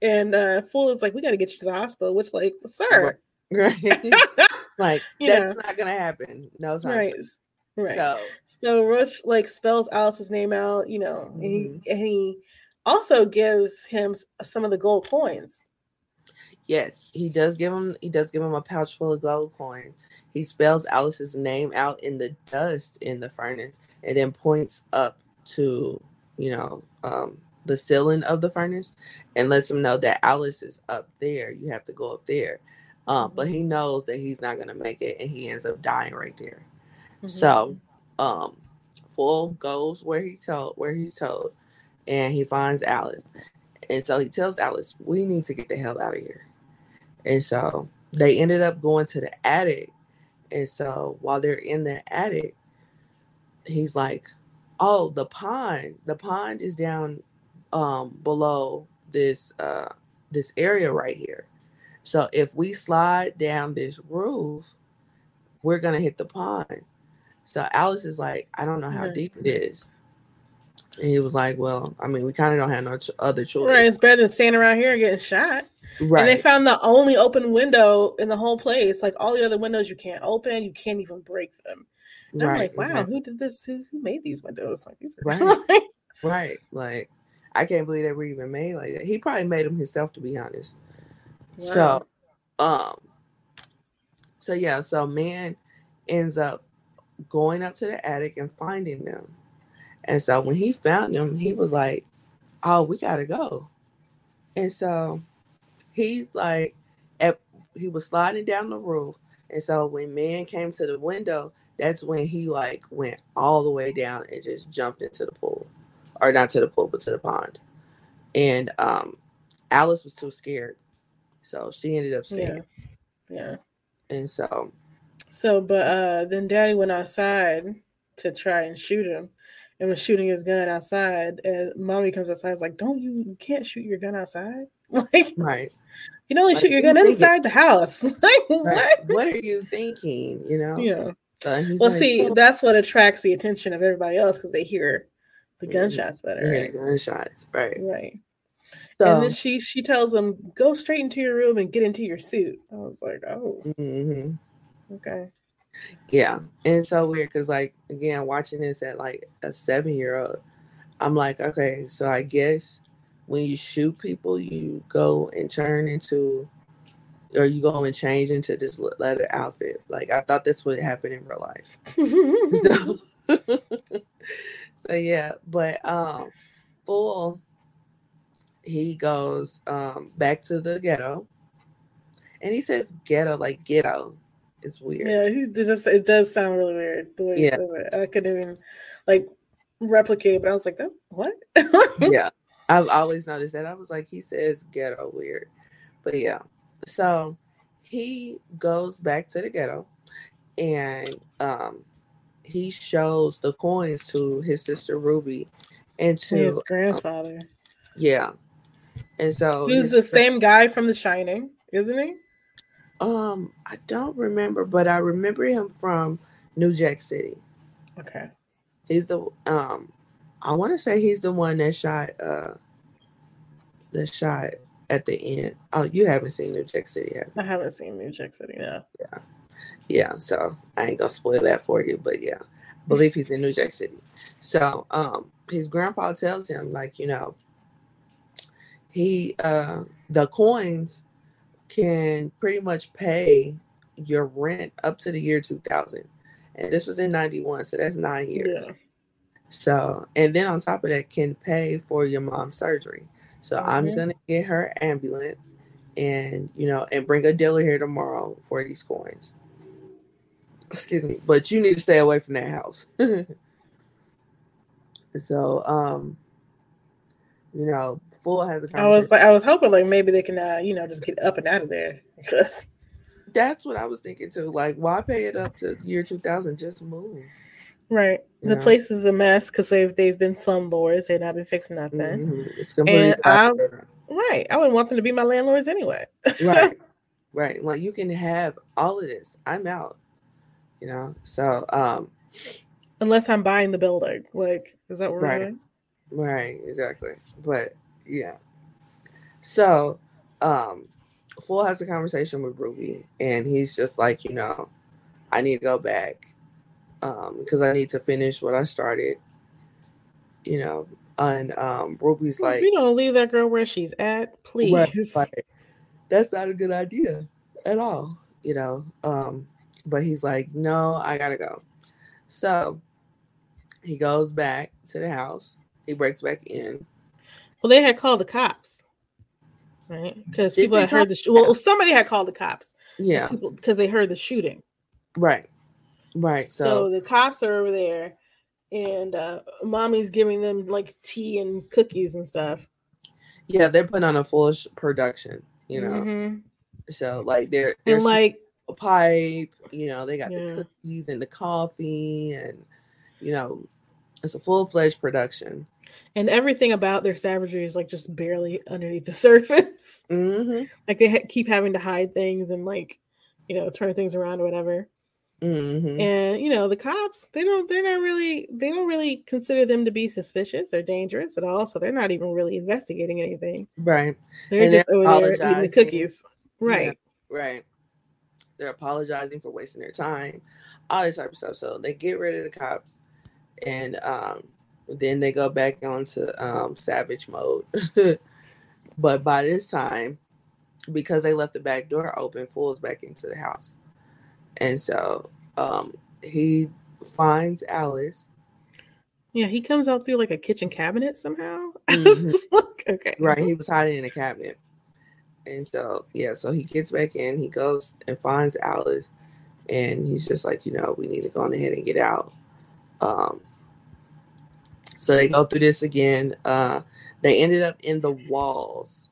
and uh, Fool is like, "We got to get you to the hospital." Which, like, sir, right? like you that's know. not gonna happen. No, right. Right. So, so Roach like spells Alice's name out, you know, mm-hmm. and, he, mm-hmm. and he also gives him some of the gold coins. Yes, he does give him. He does give him a pouch full of gold coins. He spells Alice's name out in the dust in the furnace, and then points up to you know um, the ceiling of the furnace, and lets him know that Alice is up there. You have to go up there. Um, but he knows that he's not gonna make it, and he ends up dying right there. Mm-hmm. So, um, Fool goes where he told, where he's told, and he finds Alice, and so he tells Alice, "We need to get the hell out of here." And so they ended up going to the attic. And so while they're in the attic, he's like, Oh, the pond. The pond is down um below this uh this area right here. So if we slide down this roof, we're gonna hit the pond. So Alice is like, I don't know how deep it is. And he was like, Well, I mean, we kind of don't have no ch- other choice. Right, it's better than standing around here and getting shot. Right. And they found the only open window in the whole place. Like all the other windows, you can't open. You can't even break them. And right. I'm like, wow, exactly. who did this? Who, who made these windows? Like these are right. right. Like I can't believe they were even made like that. He probably made them himself, to be honest. Right. So, um, so yeah, so man ends up going up to the attic and finding them. And so when he found them, he was like, "Oh, we gotta go." And so he's like, at, he was sliding down the roof, and so when man came to the window, that's when he like went all the way down and just jumped into the pool, or not to the pool, but to the pond. And um, Alice was too scared, so she ended up staying. Yeah. yeah. And so. So, but uh then Daddy went outside to try and shoot him and was shooting his gun outside. And mommy comes outside, and is like, "Don't you? You can't shoot your gun outside. Like, right? You know, like, shoot your gun inside the house. like, right. what? What are you thinking? You know? Yeah. Uh, well, like, see, oh. that's what attracts the attention of everybody else because they hear the gunshots better. Right? gunshots, right? Right. So, and then she she tells them, "Go straight into your room and get into your suit." I was like, "Oh, mm-hmm. okay." Yeah, and it's so weird because, like, again, watching this at like a seven year old, I'm like, okay, so I guess when you shoot people, you go and turn into, or you go and change into this leather outfit. Like, I thought this would happen in real life. so, so yeah, but um, Fool, he goes um back to the ghetto, and he says ghetto like ghetto it's weird. Yeah, he just it does sound really weird the way yeah. I couldn't even like replicate but I was like, oh, what? yeah. I've always noticed that. I was like, he says ghetto weird. But yeah. So he goes back to the ghetto and um he shows the coins to his sister Ruby and to his grandfather. Um, yeah. And so he's the same guy from The Shining, isn't he? Um, I don't remember, but I remember him from New Jack City. Okay. He's the um I want to say he's the one that shot uh the shot at the end. Oh, you haven't seen New Jack City yet. I haven't seen New Jack City, yeah. Yeah. Yeah, so I ain't gonna spoil that for you, but yeah. I believe he's in New Jack City. So um his grandpa tells him, like, you know, he uh the coins can pretty much pay your rent up to the year 2000 and this was in 91 so that's nine years yeah. so and then on top of that can pay for your mom's surgery so mm-hmm. i'm gonna get her ambulance and you know and bring a dealer here tomorrow for these coins excuse me but you need to stay away from that house so um you know Fool has a I was like, I was hoping like maybe they can, uh, you know, just get up and out of there because that's what I was thinking too. Like, why pay it up to year two thousand? Just move. Right. The know? place is a mess because they've they've been slumlords. They've not been fixing nothing. Mm-hmm. It's completely and I, right. I wouldn't want them to be my landlords anyway. right. Right. Like you can have all of this. I'm out. You know. So um unless I'm buying the building. Like, is that what right. we're doing? Right, exactly. But yeah. So, um, Fool has a conversation with Ruby, and he's just like, you know, I need to go back um, because I need to finish what I started. You know, and um, Ruby's like, "You don't leave that girl where she's at, please." Right, like, That's not a good idea at all. You know, um, but he's like, "No, I gotta go." So he goes back to the house. He breaks back in well, they had called the cops, right? Because people had heard the sh- well, somebody had called the cops. Yeah, because they heard the shooting. Right, right. So, so the cops are over there, and uh, mommy's giving them like tea and cookies and stuff. Yeah, they're putting on a full production. You know, mm-hmm. so like they're, they're and like a pipe. You know, they got yeah. the cookies and the coffee, and you know, it's a full fledged production and everything about their savagery is like just barely underneath the surface. Mm-hmm. like they ha- keep having to hide things and like you know turn things around or whatever. Mm-hmm. And you know the cops, they don't, they're not really, they don't really consider them to be suspicious or dangerous at all. So they're not even really investigating anything. Right. They're and just they're over there eating the cookies. Right. Yeah, right. They're apologizing for wasting their time, all this type of stuff. So they get rid of the cops, and um, then they go back onto um, savage mode. but by this time, because they left the back door open, Fool's back into the house. And so um, he finds Alice. Yeah, he comes out through like a kitchen cabinet somehow. Mm-hmm. okay. Right. He was hiding in a cabinet. And so, yeah, so he gets back in, he goes and finds Alice, and he's just like, you know, we need to go on ahead and get out. Um, so they go through this again. Uh, they ended up in the walls,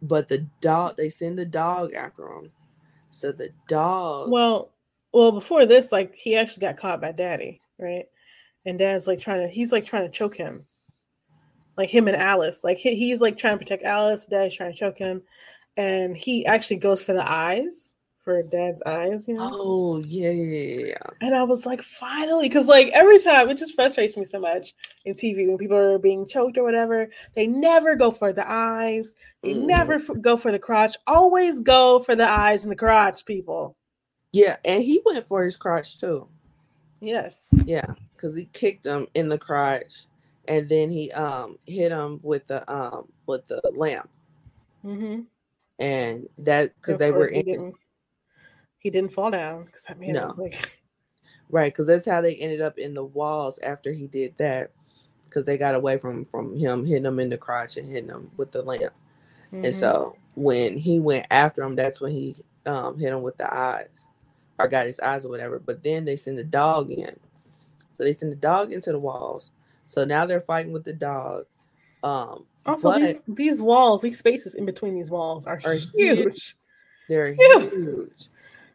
but the dog. They send the dog after them. So the dog. Well, well, before this, like he actually got caught by Daddy, right? And dad's like trying to, he's like trying to choke him. Like him and Alice. Like he, he's like trying to protect Alice. Dad's trying to choke him. And he actually goes for the eyes for dad's eyes, you know? Oh, yeah, yeah, yeah. And I was like, finally, because like every time it just frustrates me so much in TV when people are being choked or whatever, they never go for the eyes, they mm. never f- go for the crotch, always go for the eyes and the crotch, people. Yeah, and he went for his crotch too. Yes. Yeah, because he kicked him in the crotch and then he um hit him with the um with the lamp. Mm-hmm. And that because they were in he didn't fall down because I mean, no. like right because that's how they ended up in the walls after he did that because they got away from from him hitting him in the crotch and hitting him with the lamp. Mm-hmm. And so when he went after him, that's when he um, hit him with the eyes or got his eyes or whatever. But then they send the dog in. So they send the dog into the walls. So now they're fighting with the dog. Um, also, these, these walls, these spaces in between these walls are, are huge. huge. They're huge.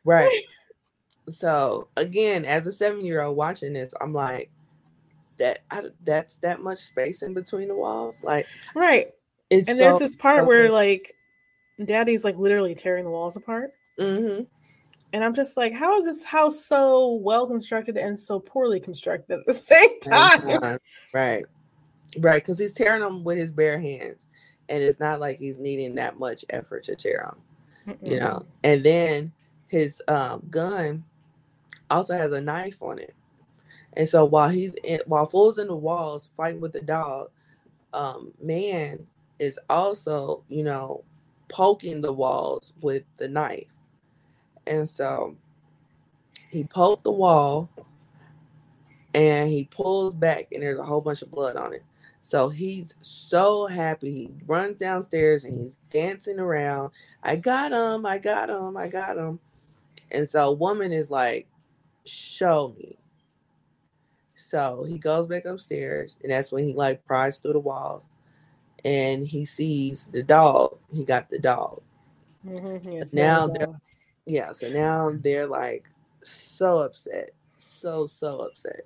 Right. so again, as a seven year old watching this, I'm like, that I, that's that much space in between the walls. Like, right. and so there's this part where like, daddy's like literally tearing the walls apart. Mm-hmm. And I'm just like, how is this house so well constructed and so poorly constructed at the same time? Right. Right. Because he's tearing them with his bare hands. And it's not like he's needing that much effort to tear them, Mm-mm. you know. And then his um, gun also has a knife on it. And so while he's in, while Fool's in the walls fighting with the dog, um, man is also, you know, poking the walls with the knife. And so he poked the wall and he pulls back and there's a whole bunch of blood on it. So he's so happy. He runs downstairs and he's dancing around. I got him. I got him. I got him. And so woman is like, show me. So he goes back upstairs, and that's when he like pries through the walls and he sees the dog. He got the dog. Mm-hmm. Yes, now they're, yeah, so now they're like so upset. So, so upset.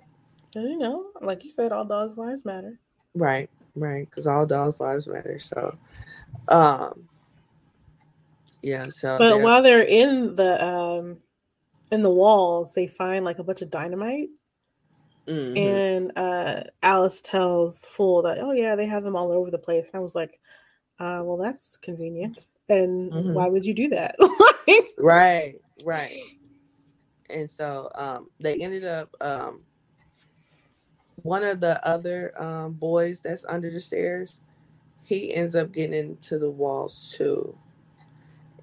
you know, like you said, all dogs' lives matter. Right, right. Because all dogs' lives matter. So um yeah, so But while they're in the um in the walls, they find like a bunch of dynamite. Mm-hmm. And uh Alice tells Fool that, oh yeah, they have them all over the place. And I was like, uh, well, that's convenient. And mm-hmm. why would you do that? right, right. And so um they ended up um one of the other um boys that's under the stairs, he ends up getting into the walls too.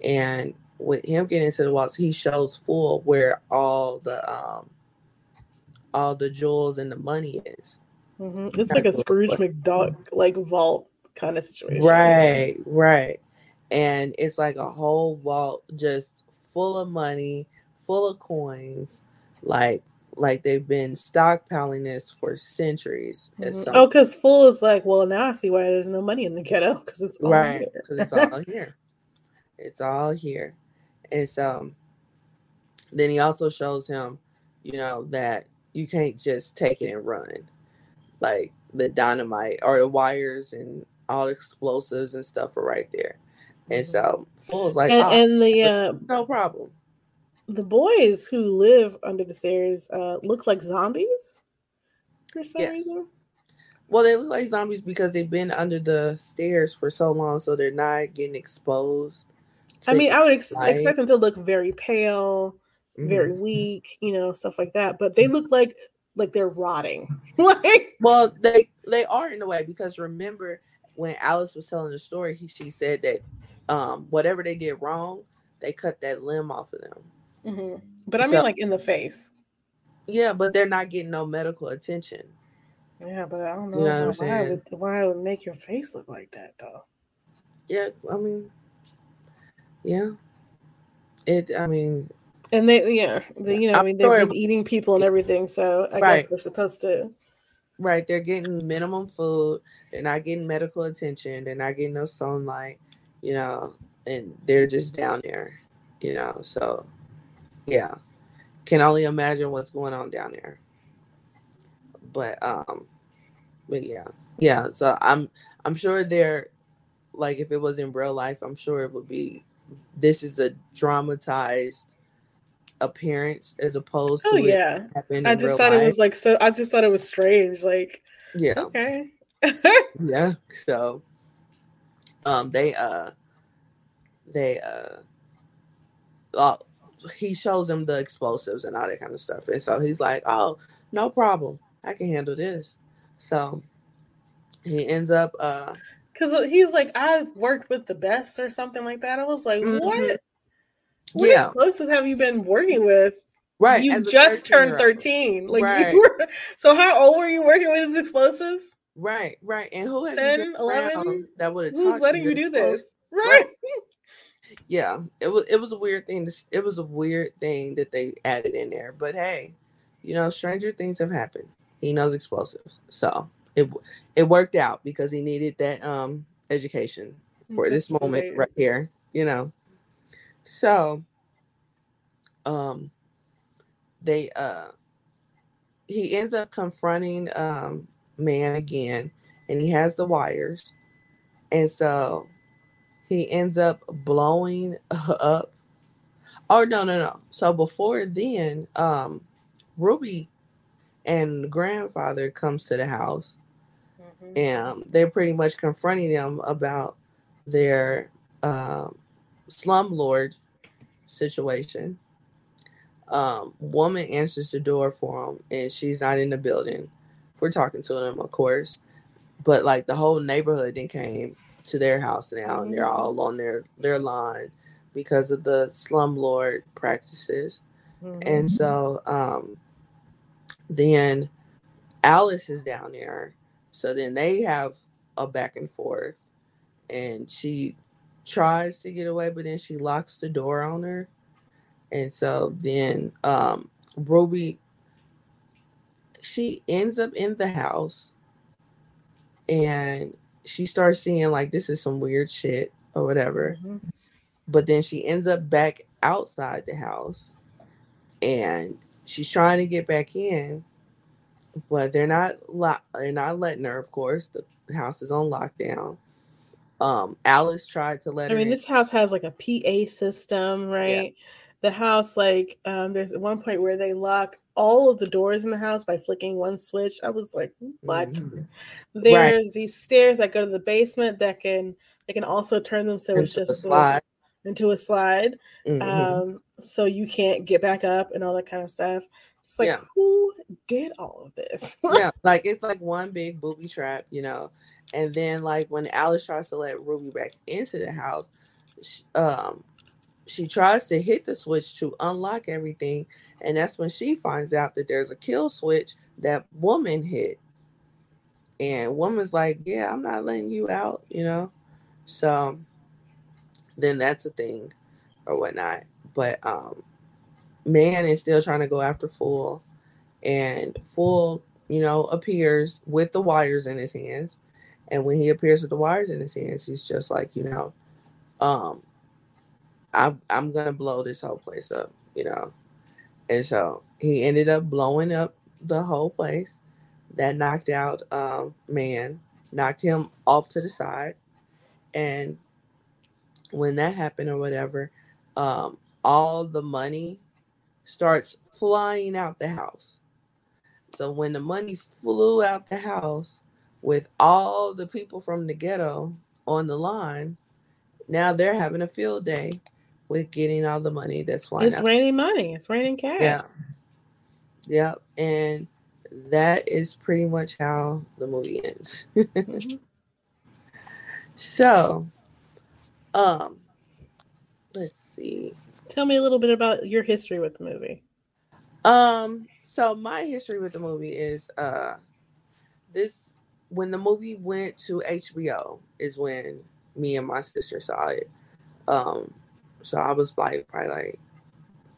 And with him getting into the walls, he shows Fool where all the um all the jewels and the money is. Mm-hmm. It's like a Scrooge McDuck like vault kind of situation. Right, right. And it's like a whole vault just full of money, full of coins, like like they've been stockpiling this for centuries. Mm-hmm. Oh, because Fool is like, well, now I see why there's no money in the ghetto because it's all right because it's all here. It's all here. And so then he also shows him, you know, that you can't just take it and run. Like the dynamite or the wires and all the explosives and stuff are right there. And mm-hmm. so Fool's like, and, oh, and the uh, no problem. The boys who live under the stairs uh, look like zombies for some yes. reason. Well, they look like zombies because they've been under the stairs for so long, so they're not getting exposed. I mean, I would ex- expect them to look very pale, mm-hmm. very weak, you know, stuff like that. But they look like like they're rotting. like, well, they they are in a way because remember when Alice was telling the story, he, she said that um, whatever they did wrong, they cut that limb off of them. Mm-hmm. But I mean, like in the face. Yeah, but they're not getting no medical attention. Yeah, but I don't know, you know why, would, why it would make your face look like that though. Yeah, I mean, yeah. It. I mean. And they, yeah, they, you know, I mean, they've been eating people and everything, so I right. guess they're supposed to. Right, they're getting minimum food. They're not getting medical attention. They're not getting no sunlight, you know, and they're just down there, you know. So, yeah, can only imagine what's going on down there. but um, but yeah, yeah. So I'm I'm sure they're like if it was in real life, I'm sure it would be. This is a dramatized appearance as opposed oh, to yeah. I just thought life. it was like so. I just thought it was strange. Like yeah, okay, yeah. So um, they uh, they uh, uh, he shows him the explosives and all that kind of stuff, and so he's like, oh, no problem, I can handle this. So he ends up uh because he's like, I worked with the best or something like that. I was like, mm-hmm. what? What yeah. explosives have you been working with? Right. You just turned 13. Like right. you were, so how old were you working with explosives? Right, right. And who 10, 11? That would have Who's letting you, do this? Right. yeah. It was it was a weird thing. To, it was a weird thing that they added in there. But hey, you know, stranger things have happened. He knows explosives. So it it worked out because he needed that um education for Just this moment right here, you know. So um they uh he ends up confronting um man again and he has the wires and so he ends up blowing up oh no no no so before then um ruby and grandfather comes to the house. And they're pretty much confronting them about their um, slumlord situation. Um, woman answers the door for them, and she's not in the building. We're talking to them, of course, but like the whole neighborhood then came to their house now, and they're mm-hmm. all on their their line because of the slumlord practices. Mm-hmm. And so um, then Alice is down there. So then they have a back and forth, and she tries to get away, but then she locks the door on her. And so then um, Ruby, she ends up in the house and she starts seeing like this is some weird shit or whatever. Mm-hmm. But then she ends up back outside the house and she's trying to get back in, but they're not lo- they're not letting her, of course. The house is on lockdown. Um, Alice tried to let I mean, in. this house has like a PA system, right? Yeah. The house, like, um, there's one point where they lock all of the doors in the house by flicking one switch. I was like, what? Mm-hmm. There's right. these stairs that go to the basement that can they can also turn them so into it's just a slide. into a slide. Mm-hmm. Um, so you can't get back up and all that kind of stuff. It's like yeah. who did all of this? yeah, like it's like one big booby trap, you know. And then like when Alice tries to let Ruby back into the house, she, um, she tries to hit the switch to unlock everything, and that's when she finds out that there's a kill switch that woman hit. And woman's like, "Yeah, I'm not letting you out," you know. So then that's a thing or whatnot. But um, man is still trying to go after Fool, and Fool, you know, appears with the wires in his hands and when he appears with the wires in his hands, he's just like, you know, um, I'm I'm gonna blow this whole place up, you know. And so he ended up blowing up the whole place. That knocked out um man, knocked him off to the side. And when that happened or whatever, um, all the money starts flying out the house. So when the money flew out the house, with all the people from the ghetto on the line, now they're having a field day with getting all the money that's flying. It's out. raining money. It's raining cash. Yeah. Yep. And that is pretty much how the movie ends. mm-hmm. So, um, let's see. Tell me a little bit about your history with the movie. Um, so my history with the movie is uh this when the movie went to HBO is when me and my sister saw it. Um, so I was like probably like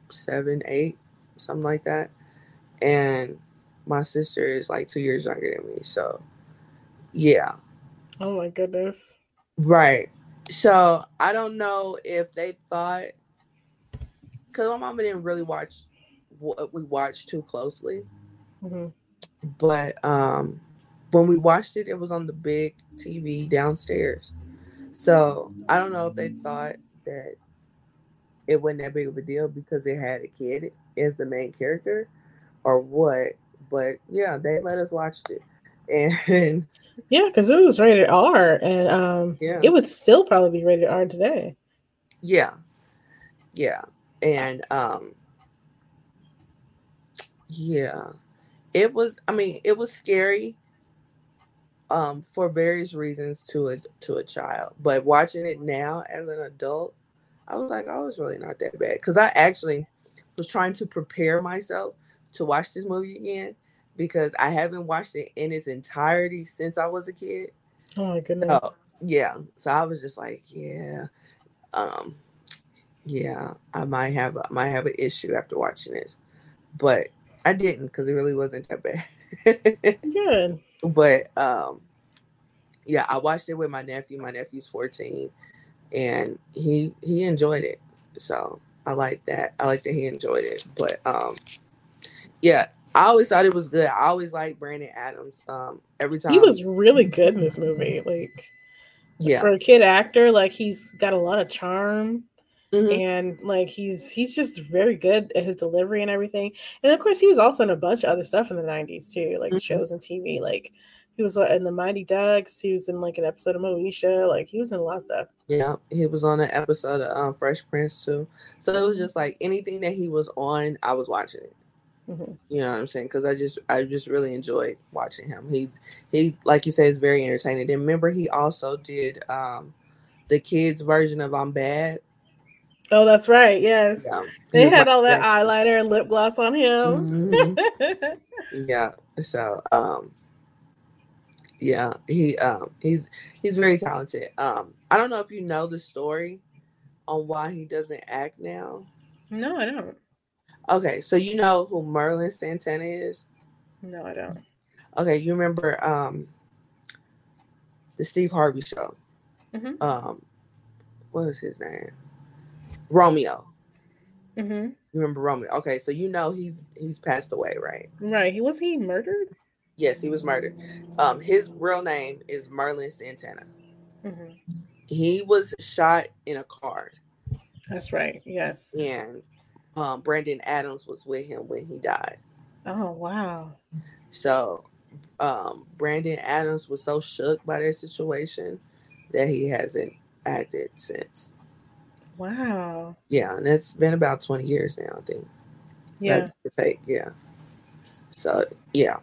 seven, eight, something like that. And my sister is like two years younger than me. So yeah. Oh my goodness. Right. So I don't know if they thought because my mama didn't really watch what we watched too closely. Mm-hmm. but um, when we watched it, it was on the big TV downstairs. So I don't know if they thought that it wasn't that big of a deal because they had a kid as the main character or what. But yeah, they let us watch it. And yeah, because it was rated R and um yeah. it would still probably be rated R today. Yeah. Yeah. And um yeah. It was I mean, it was scary um for various reasons to a to a child. But watching it now as an adult, I was like, oh, it's really not that bad. Because I actually was trying to prepare myself to watch this movie again because I haven't watched it in its entirety since I was a kid. Oh my goodness. Oh, yeah. So I was just like, yeah. Um yeah, I might have I might have an issue after watching this. But I didn't because it really wasn't that bad. Good. But um yeah, I watched it with my nephew. My nephew's 14 and he he enjoyed it. So I like that. I like that he enjoyed it. But um yeah, I always thought it was good. I always liked Brandon Adams. Um every time he was really good in this movie. Like yeah, for a kid actor, like he's got a lot of charm. Mm-hmm. and like he's he's just very good at his delivery and everything. And of course, he was also in a bunch of other stuff in the '90s too, like mm-hmm. shows and TV. Like he was in the Mighty Ducks. He was in like an episode of Moesha. Like he was in a lot of stuff. Yeah, he was on an episode of um, Fresh Prince too. So it was just like anything that he was on, I was watching it. Mm-hmm. You know what I'm saying? Because I just I just really enjoyed watching him. He he like you said is very entertaining. And remember, he also did um the kids version of I'm Bad. Oh, that's right. Yes, yeah. they had all that eyeliner and lip gloss on him. Mm-hmm. yeah. So um yeah, he um he's he's very talented. Um, I don't know if you know the story on why he doesn't act now. No, I don't. Okay, so you know who Merlin Santana is? No, I don't. Okay, you remember um the Steve Harvey show? Mm-hmm. Um, what was his name? Romeo. Mm-hmm. You remember Romeo? Okay, so you know he's he's passed away, right? Right. He was he murdered? Yes, he was murdered. Um, his real name is Merlin Santana. Mm-hmm. He was shot in a car. That's right. Yes. And um, Brandon Adams was with him when he died. Oh wow. So um, Brandon Adams was so shook by that situation that he hasn't acted since. Wow. Yeah, and it's been about 20 years now, I think. Yeah. Take, yeah. So yeah.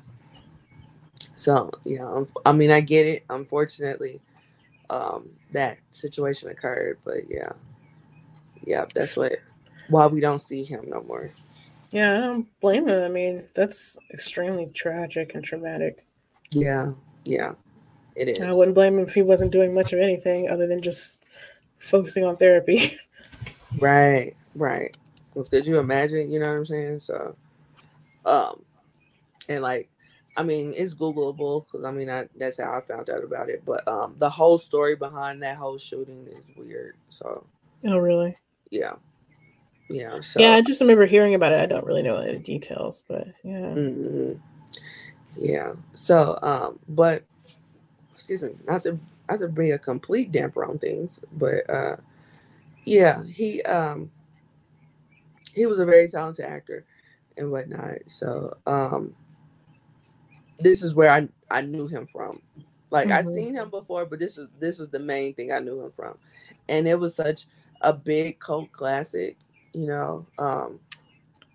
So yeah, I mean, I get it. Unfortunately, um, that situation occurred, but yeah, yeah, that's what why we don't see him no more. Yeah, I don't blame him. I mean, that's extremely tragic and traumatic. Yeah, yeah, it is. I wouldn't blame him if he wasn't doing much of anything other than just focusing on therapy. right, right. Could you imagine? You know what I'm saying? So, um, and like I mean, it's Googleable because I mean I, that's how I found out about it. But um, the whole story behind that whole shooting is weird. So. Oh really? Yeah. Yeah. So. Yeah, I just remember hearing about it. I don't really know any the details, but yeah. Mm-hmm. Yeah. So, um, but excuse me, not to not to bring a complete damper on things, but uh, yeah, he um, he was a very talented actor and whatnot. So, um this is where I I knew him from. Like mm-hmm. I've seen him before, but this was this was the main thing I knew him from, and it was such a big cult classic, you know, um,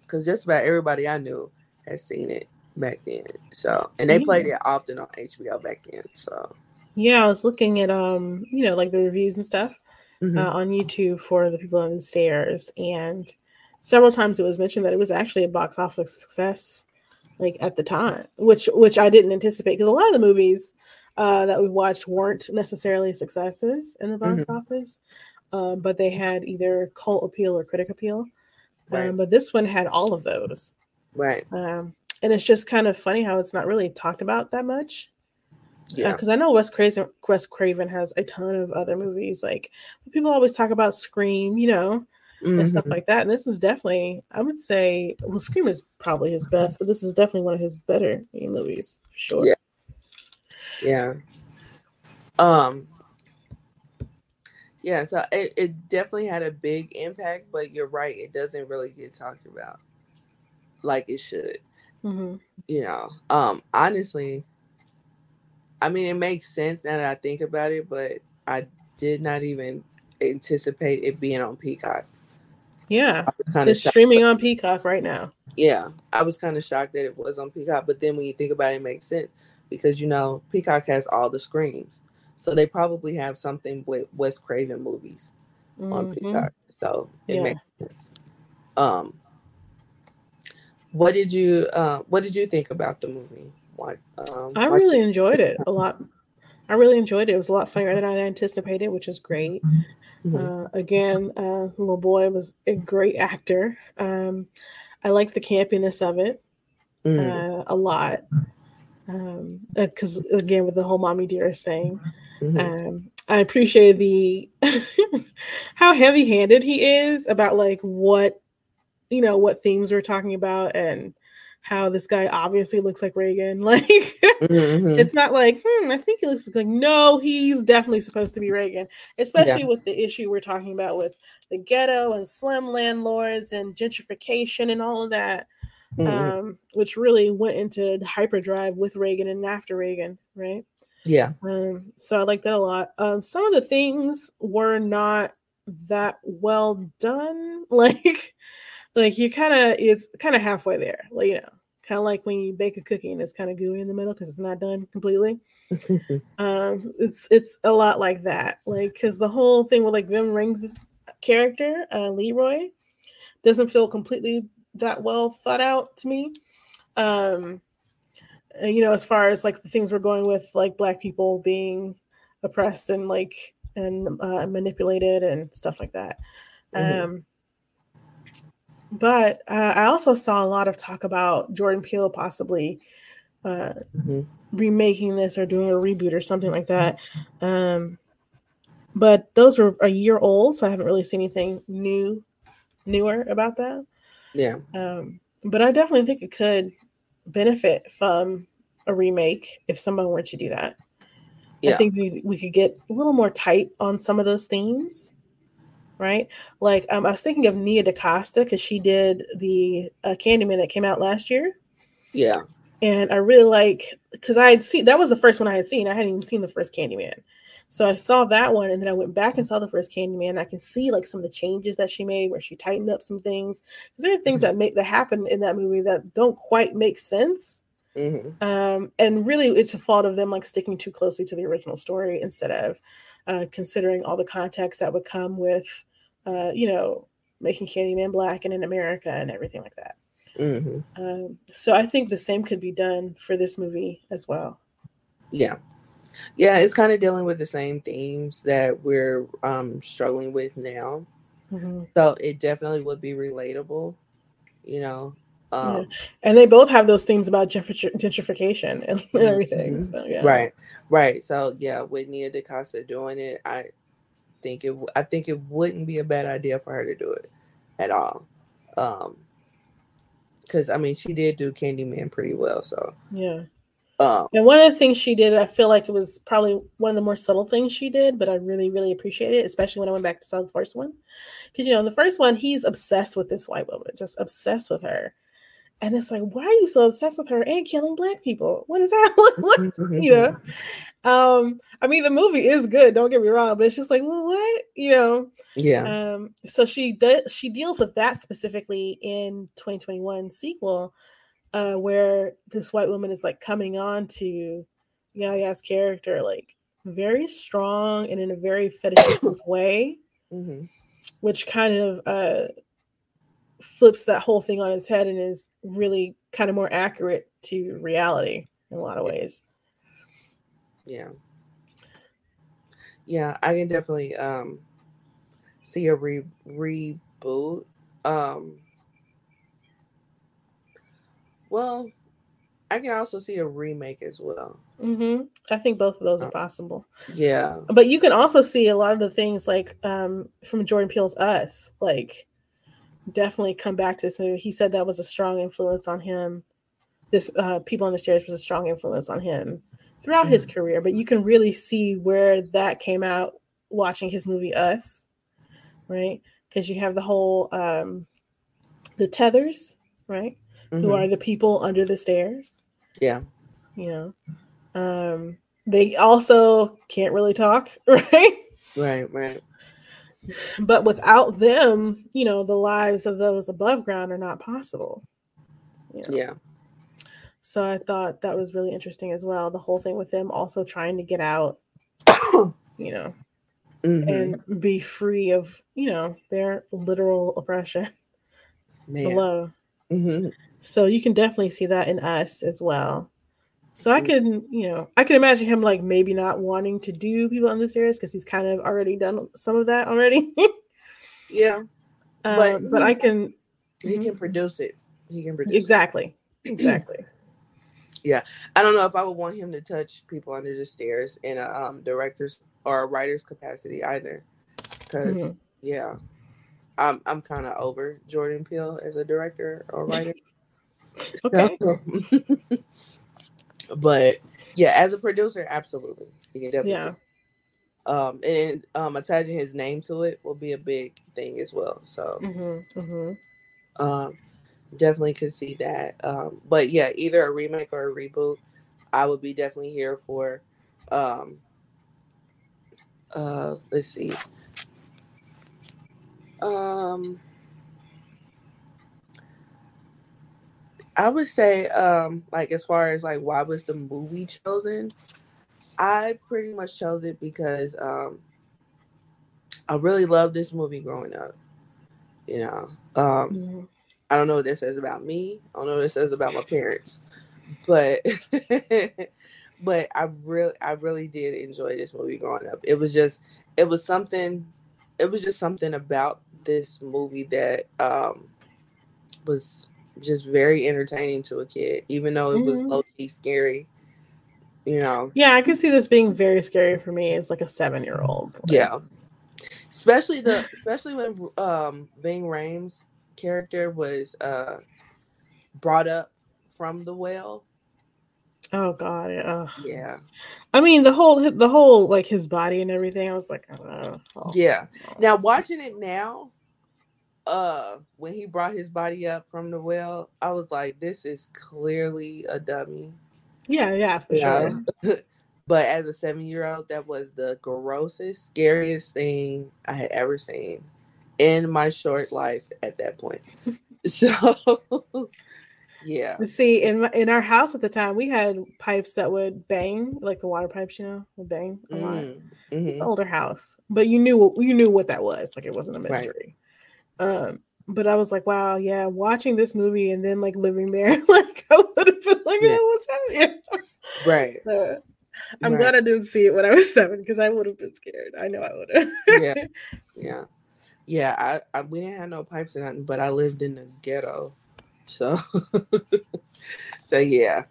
because just about everybody I knew had seen it back then. So, and they played it often on HBO back then. So, yeah, I was looking at um, you know, like the reviews and stuff mm-hmm. uh, on YouTube for the people on the stairs, and several times it was mentioned that it was actually a box office success like at the time, which which I didn't anticipate because a lot of the movies uh, that we watched weren't necessarily successes in the box mm-hmm. office, um, but they had either cult appeal or critic appeal. Um, right. Um, but this one had all of those. Right. Um, and it's just kind of funny how it's not really talked about that much. Yeah. Because uh, I know Wes Craven, Wes Craven has a ton of other movies. Like people always talk about Scream, you know, mm-hmm. and stuff mm-hmm. like that. And this is definitely, I would say, well, Scream is probably his best, but this is definitely one of his better movies for sure. Yeah. Yeah. Um. Yeah, so it, it definitely had a big impact, but you're right, it doesn't really get talked about like it should. Mm-hmm. You know, um, honestly, I mean, it makes sense now that I think about it, but I did not even anticipate it being on Peacock. Yeah, kind it's streaming on Peacock right now. Yeah, I was kind of shocked that it was on Peacock, but then when you think about it, it makes sense because you know Peacock has all the screams, so they probably have something with Wes Craven movies mm-hmm. on Peacock, so it yeah. makes sense. Um, what did you uh, What did you think about the movie? Um, I really enjoyed it a lot. I really enjoyed it. It was a lot funnier than I anticipated, which is great. Mm-hmm. Uh, again, uh, little boy was a great actor. Um, I liked the campiness of it mm. uh, a lot. Because um, uh, again, with the whole "mommy dearest" thing, mm-hmm. um, I appreciate the how heavy-handed he is about like what you know what themes we're talking about and how this guy obviously looks like Reagan. Like mm-hmm. it's not like, hmm, I think he looks like no, he's definitely supposed to be Reagan, especially yeah. with the issue we're talking about with the ghetto and slum landlords and gentrification and all of that. Mm-hmm. Um, which really went into hyperdrive with Reagan and after Reagan, right? Yeah. Um, so I like that a lot. Um, some of the things were not that well done. Like like you kind of it's kind of halfway there like you know kind of like when you bake a cookie and it's kind of gooey in the middle because it's not done completely. Um it's it's a lot like that like because the whole thing with like Ving Rhames character uh leroy doesn't feel completely that well thought out to me. Um you know as far as like the things we're going with like black people being oppressed and like and uh, manipulated and stuff like that. Mm-hmm. um but uh, I also saw a lot of talk about Jordan Peele possibly uh, mm-hmm. remaking this or doing a reboot or something like that. Um, but those were a year old, so I haven't really seen anything new, newer about that. Yeah. Um, but I definitely think it could benefit from a remake if someone were to do that. Yeah. I think we, we could get a little more tight on some of those themes right? Like um, I was thinking of Nia DaCosta because she did the uh, Candyman that came out last year. Yeah, and I really like because I had seen that was the first one I had seen. I hadn't even seen the first Candyman, so I saw that one, and then I went back and saw the first Candyman. I can see like some of the changes that she made, where she tightened up some things. Because there are things that make that happen in that movie that don't quite make sense. Mm-hmm. Um, and really, it's a fault of them like sticking too closely to the original story instead of uh, considering all the context that would come with, uh, you know, making Candyman black and in America and everything like that. Mm-hmm. Um, so I think the same could be done for this movie as well. Yeah. Yeah, it's kind of dealing with the same themes that we're um, struggling with now. Mm-hmm. So it definitely would be relatable, you know. Um, yeah. And they both have those themes about gentrification and mm-hmm. everything. So, yeah. Right. Right. So yeah, with Nia DaCosta doing it, I think it I think it wouldn't be a bad idea for her to do it at all. Um because I mean she did do Candyman pretty well, so yeah. Um, and one of the things she did, I feel like it was probably one of the more subtle things she did, but I really, really appreciate it, especially when I went back to saw the first one. Because you know, in the first one, he's obsessed with this white woman, just obsessed with her. And it's like, why are you so obsessed with her and killing black people? What is that? you know? Um, I mean, the movie is good, don't get me wrong, but it's just like, what? You know? Yeah. Um, so she does she deals with that specifically in 2021 sequel, uh, where this white woman is like coming on to Yahya's character, like very strong and in a very fetishistic way. Mm-hmm. Which kind of uh flips that whole thing on its head and is really kind of more accurate to reality in a lot of ways. Yeah. Yeah, I can definitely um see a re- reboot. Um well, I can also see a remake as well. Mm-hmm. I think both of those are uh, possible. Yeah, but you can also see a lot of the things like um, from Jordan Peele's Us, like definitely come back to this movie. He said that was a strong influence on him. This uh, People on the Stairs was a strong influence on him throughout mm-hmm. his career, but you can really see where that came out watching his movie Us, right? Because you have the whole um, the tethers, right? Mm-hmm. Who are the people under the stairs? Yeah, you know, um, they also can't really talk, right? Right, right. But without them, you know, the lives of those above ground are not possible. You know? Yeah. So I thought that was really interesting as well. The whole thing with them also trying to get out, you know, mm-hmm. and be free of, you know, their literal oppression Man. below. Mm-hmm. So you can definitely see that in us as well. So I mm. can, you know, I can imagine him like maybe not wanting to do people on the series because he's kind of already done some of that already. yeah, um, but but he, I can. He mm-hmm. can produce it. He can produce exactly, exactly. yeah, I don't know if I would want him to touch people under the stairs in a um, director's or a writer's capacity either, because mm-hmm. yeah, I'm I'm kind of over Jordan Peele as a director or writer. okay. So, but yeah, as a producer, absolutely, you can definitely. Yeah. Um, and um, attaching his name to it will be a big thing as well. So, mm-hmm, mm-hmm. um, definitely could see that. Um, but yeah, either a remake or a reboot, I would be definitely here for. Um, uh, let's see. Um, I would say, um, like as far as like why was the movie chosen? I pretty much chose it because um, I really loved this movie growing up. You know, um, mm-hmm. I don't know what this says about me. I don't know what it says about my parents, but but I really I really did enjoy this movie growing up. It was just it was something. It was just something about this movie that um, was just very entertaining to a kid, even though it was mm-hmm. low key scary. You know. Yeah, I can see this being very scary for me as like a seven year old. Yeah. Especially the especially when um Ving Rhames character was uh brought up from the well. Oh god, yeah. Yeah. I mean the whole the whole like his body and everything, I was like, oh, Yeah. Now watching it now, uh when he brought his body up from the well, I was like, this is clearly a dummy. Yeah, yeah, for yeah. sure. but as a seven year old, that was the grossest, scariest thing I had ever seen in my short life at that point. so yeah. See, in my, in our house at the time, we had pipes that would bang, like the water pipes, you know, would bang a lot. Mm-hmm. It's an older house, but you knew you knew what that was. Like it wasn't a mystery. Right. Um, but I was like, wow, yeah, watching this movie and then like living there, like I would have been like, yeah. oh, what's happening? Right. Uh, I'm right. glad I didn't see it when I was seven because I would have been scared. I know I would have. yeah. Yeah. Yeah. I, I we didn't have no pipes or nothing, but I lived in the ghetto. So so yeah.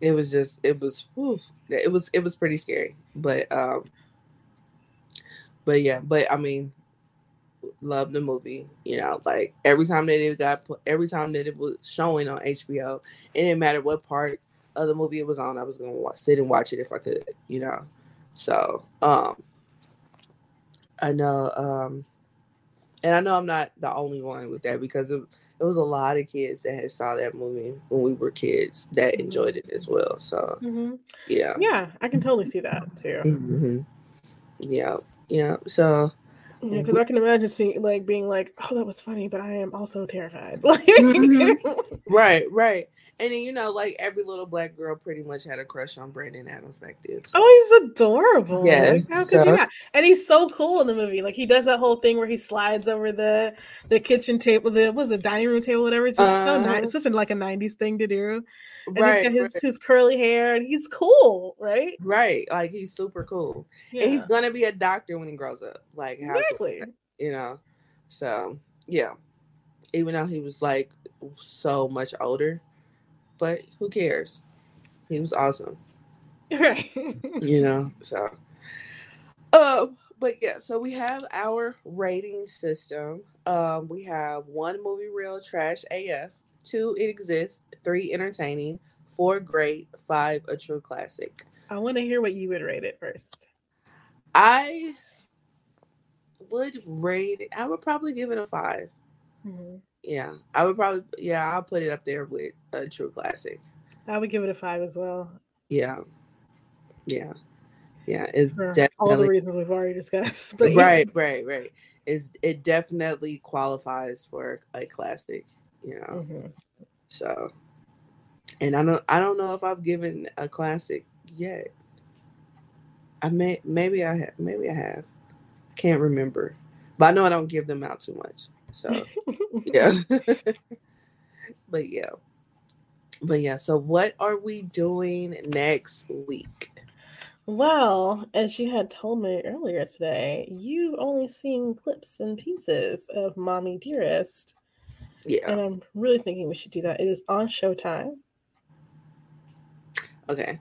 It was just it was whew, it was it was pretty scary. But um but yeah, but I mean love the movie. You know, like every time that it got every time that it was showing on HBO, it didn't matter what part of the movie it was on, I was gonna watch, sit and watch it if I could. You know, so um, I know, um, and I know I'm not the only one with that because it, it was a lot of kids that had saw that movie when we were kids that mm-hmm. enjoyed it as well. So mm-hmm. yeah, yeah, I can totally see that too. Mm-hmm. Yeah, yeah. So yeah, because I can imagine seeing like being like, "Oh, that was funny," but I am also terrified. mm-hmm. Right, right. And then you know, like every little black girl pretty much had a crush on Brandon Adams back then. Oh, he's adorable. Yeah, like, how could so. you not? And he's so cool in the movie. Like he does that whole thing where he slides over the the kitchen table, the was a dining room table, whatever. It's just uh, so nice. Uh-huh. It's such a, like a '90s thing to do. And right, he's got his, right. his curly hair, and he's cool, right? Right, like he's super cool, yeah. and he's gonna be a doctor when he grows up. Like exactly, you know. So yeah, even though he was like so much older but who cares? He was awesome. Right. you know, so uh but yeah, so we have our rating system. Um, we have one movie real trash AF, two it exists, three entertaining, four great, five a true classic. I want to hear what you would rate it first. I would rate it. I would probably give it a 5 mm-hmm. Yeah, I would probably. Yeah, I'll put it up there with a true classic. I would give it a five as well. Yeah, yeah, yeah. It's For definitely all the reasons we've already discussed. But right, yeah. right, right. Is it definitely qualifies for a classic? You know, mm-hmm. so. And I don't. I don't know if I've given a classic yet. I may. Maybe I have. Maybe I have. Can't remember, but I know I don't give them out too much. So yeah. but yeah. But yeah, so what are we doing next week? Well, as you had told me earlier today, you've only seen clips and pieces of Mommy Dearest. Yeah. And I'm really thinking we should do that. It is on Showtime. Okay.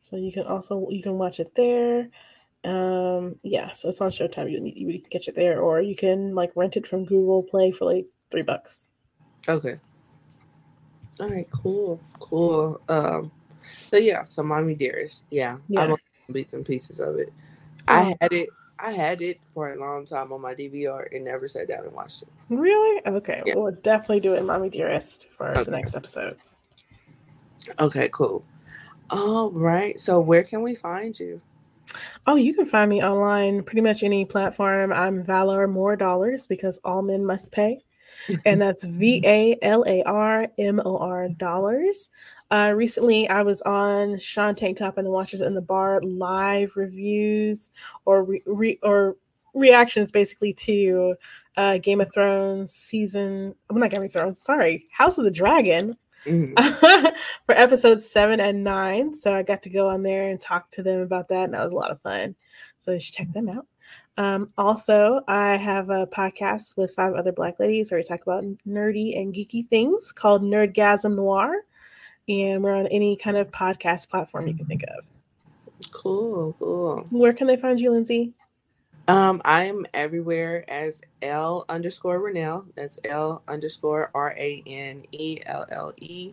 So you can also you can watch it there. Um, yeah, so it's on Showtime. You you, you can catch it there, or you can like rent it from Google Play for like three bucks. Okay. All right, cool, cool. Um, so yeah, so Mommy Dearest, yeah, yeah. I'm bits and pieces of it. I had it, I had it for a long time on my DVR and never sat down and watched it. Really? Okay, yeah. we'll definitely do it, Mommy Dearest, for okay. the next episode. Okay, cool. All right, so where can we find you? Oh, you can find me online pretty much any platform. I'm Valar Mor Dollars because all men must pay. and that's V A L A R M O R dollars. Uh, recently, I was on Sean Tank Top and the Watchers on the Wall live reviews or re- re- or reactions basically to uh, Game of Thrones season. I'm not Game of Thrones. Sorry, House of the Dragon mm-hmm. for episodes seven and nine. So I got to go on there and talk to them about that, and that was a lot of fun. So you should check them out. Um, also, I have a podcast with five other Black ladies where we talk about nerdy and geeky things called Nerdgasm Noir, and we're on any kind of podcast platform you can think of. Cool, cool. Where can they find you, Lindsay? Um, I am everywhere as L underscore Ranelle. That's L underscore R A N E L L E.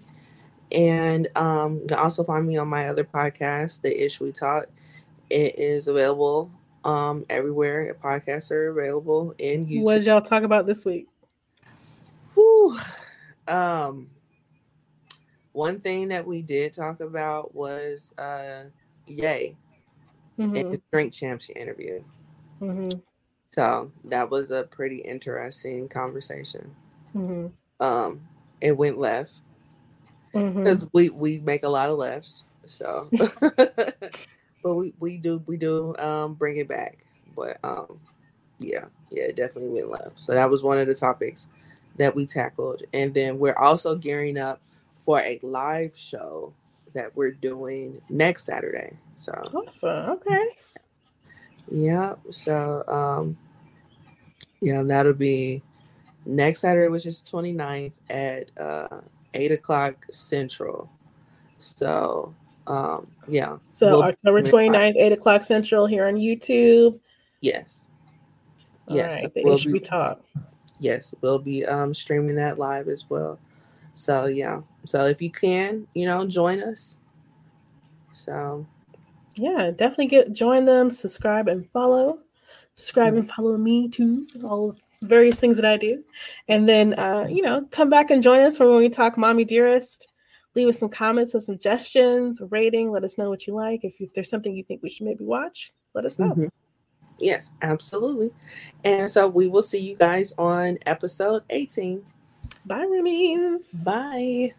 And um, you can also find me on my other podcast, The Ish We Talk. It is available um everywhere podcasts are available in YouTube. What did y'all talk about this week? Whew. Um one thing that we did talk about was uh Ye mm-hmm. and the drink champs interview. Mm-hmm. So that was a pretty interesting conversation. Mm-hmm. Um, it went left because mm-hmm. we we make a lot of lefts. So, but we we do we do um bring it back. But um, yeah, yeah, it definitely went left. So that was one of the topics that we tackled, and then we're also gearing up for a live show that we're doing next Saturday. So awesome. Okay. Yeah. So um yeah, that'll be next Saturday, which is 29th at uh eight o'clock central. So um yeah. So we'll October 29th, eight o'clock central here on YouTube. Yes. All yes. Right, we'll be, talk. Yes, we'll be um streaming that live as well. So yeah. So if you can, you know, join us. So yeah, definitely get join them, subscribe and follow. Subscribe and follow me too. All various things that I do. And then uh, you know, come back and join us for when we talk Mommy Dearest. Leave us some comments and suggestions, rating. Let us know what you like. If, you, there's something you think we should maybe watch, let us know. Mm-hmm. Yes, absolutely. And so we will see you guys on episode 18. Bye, Roomies. Bye.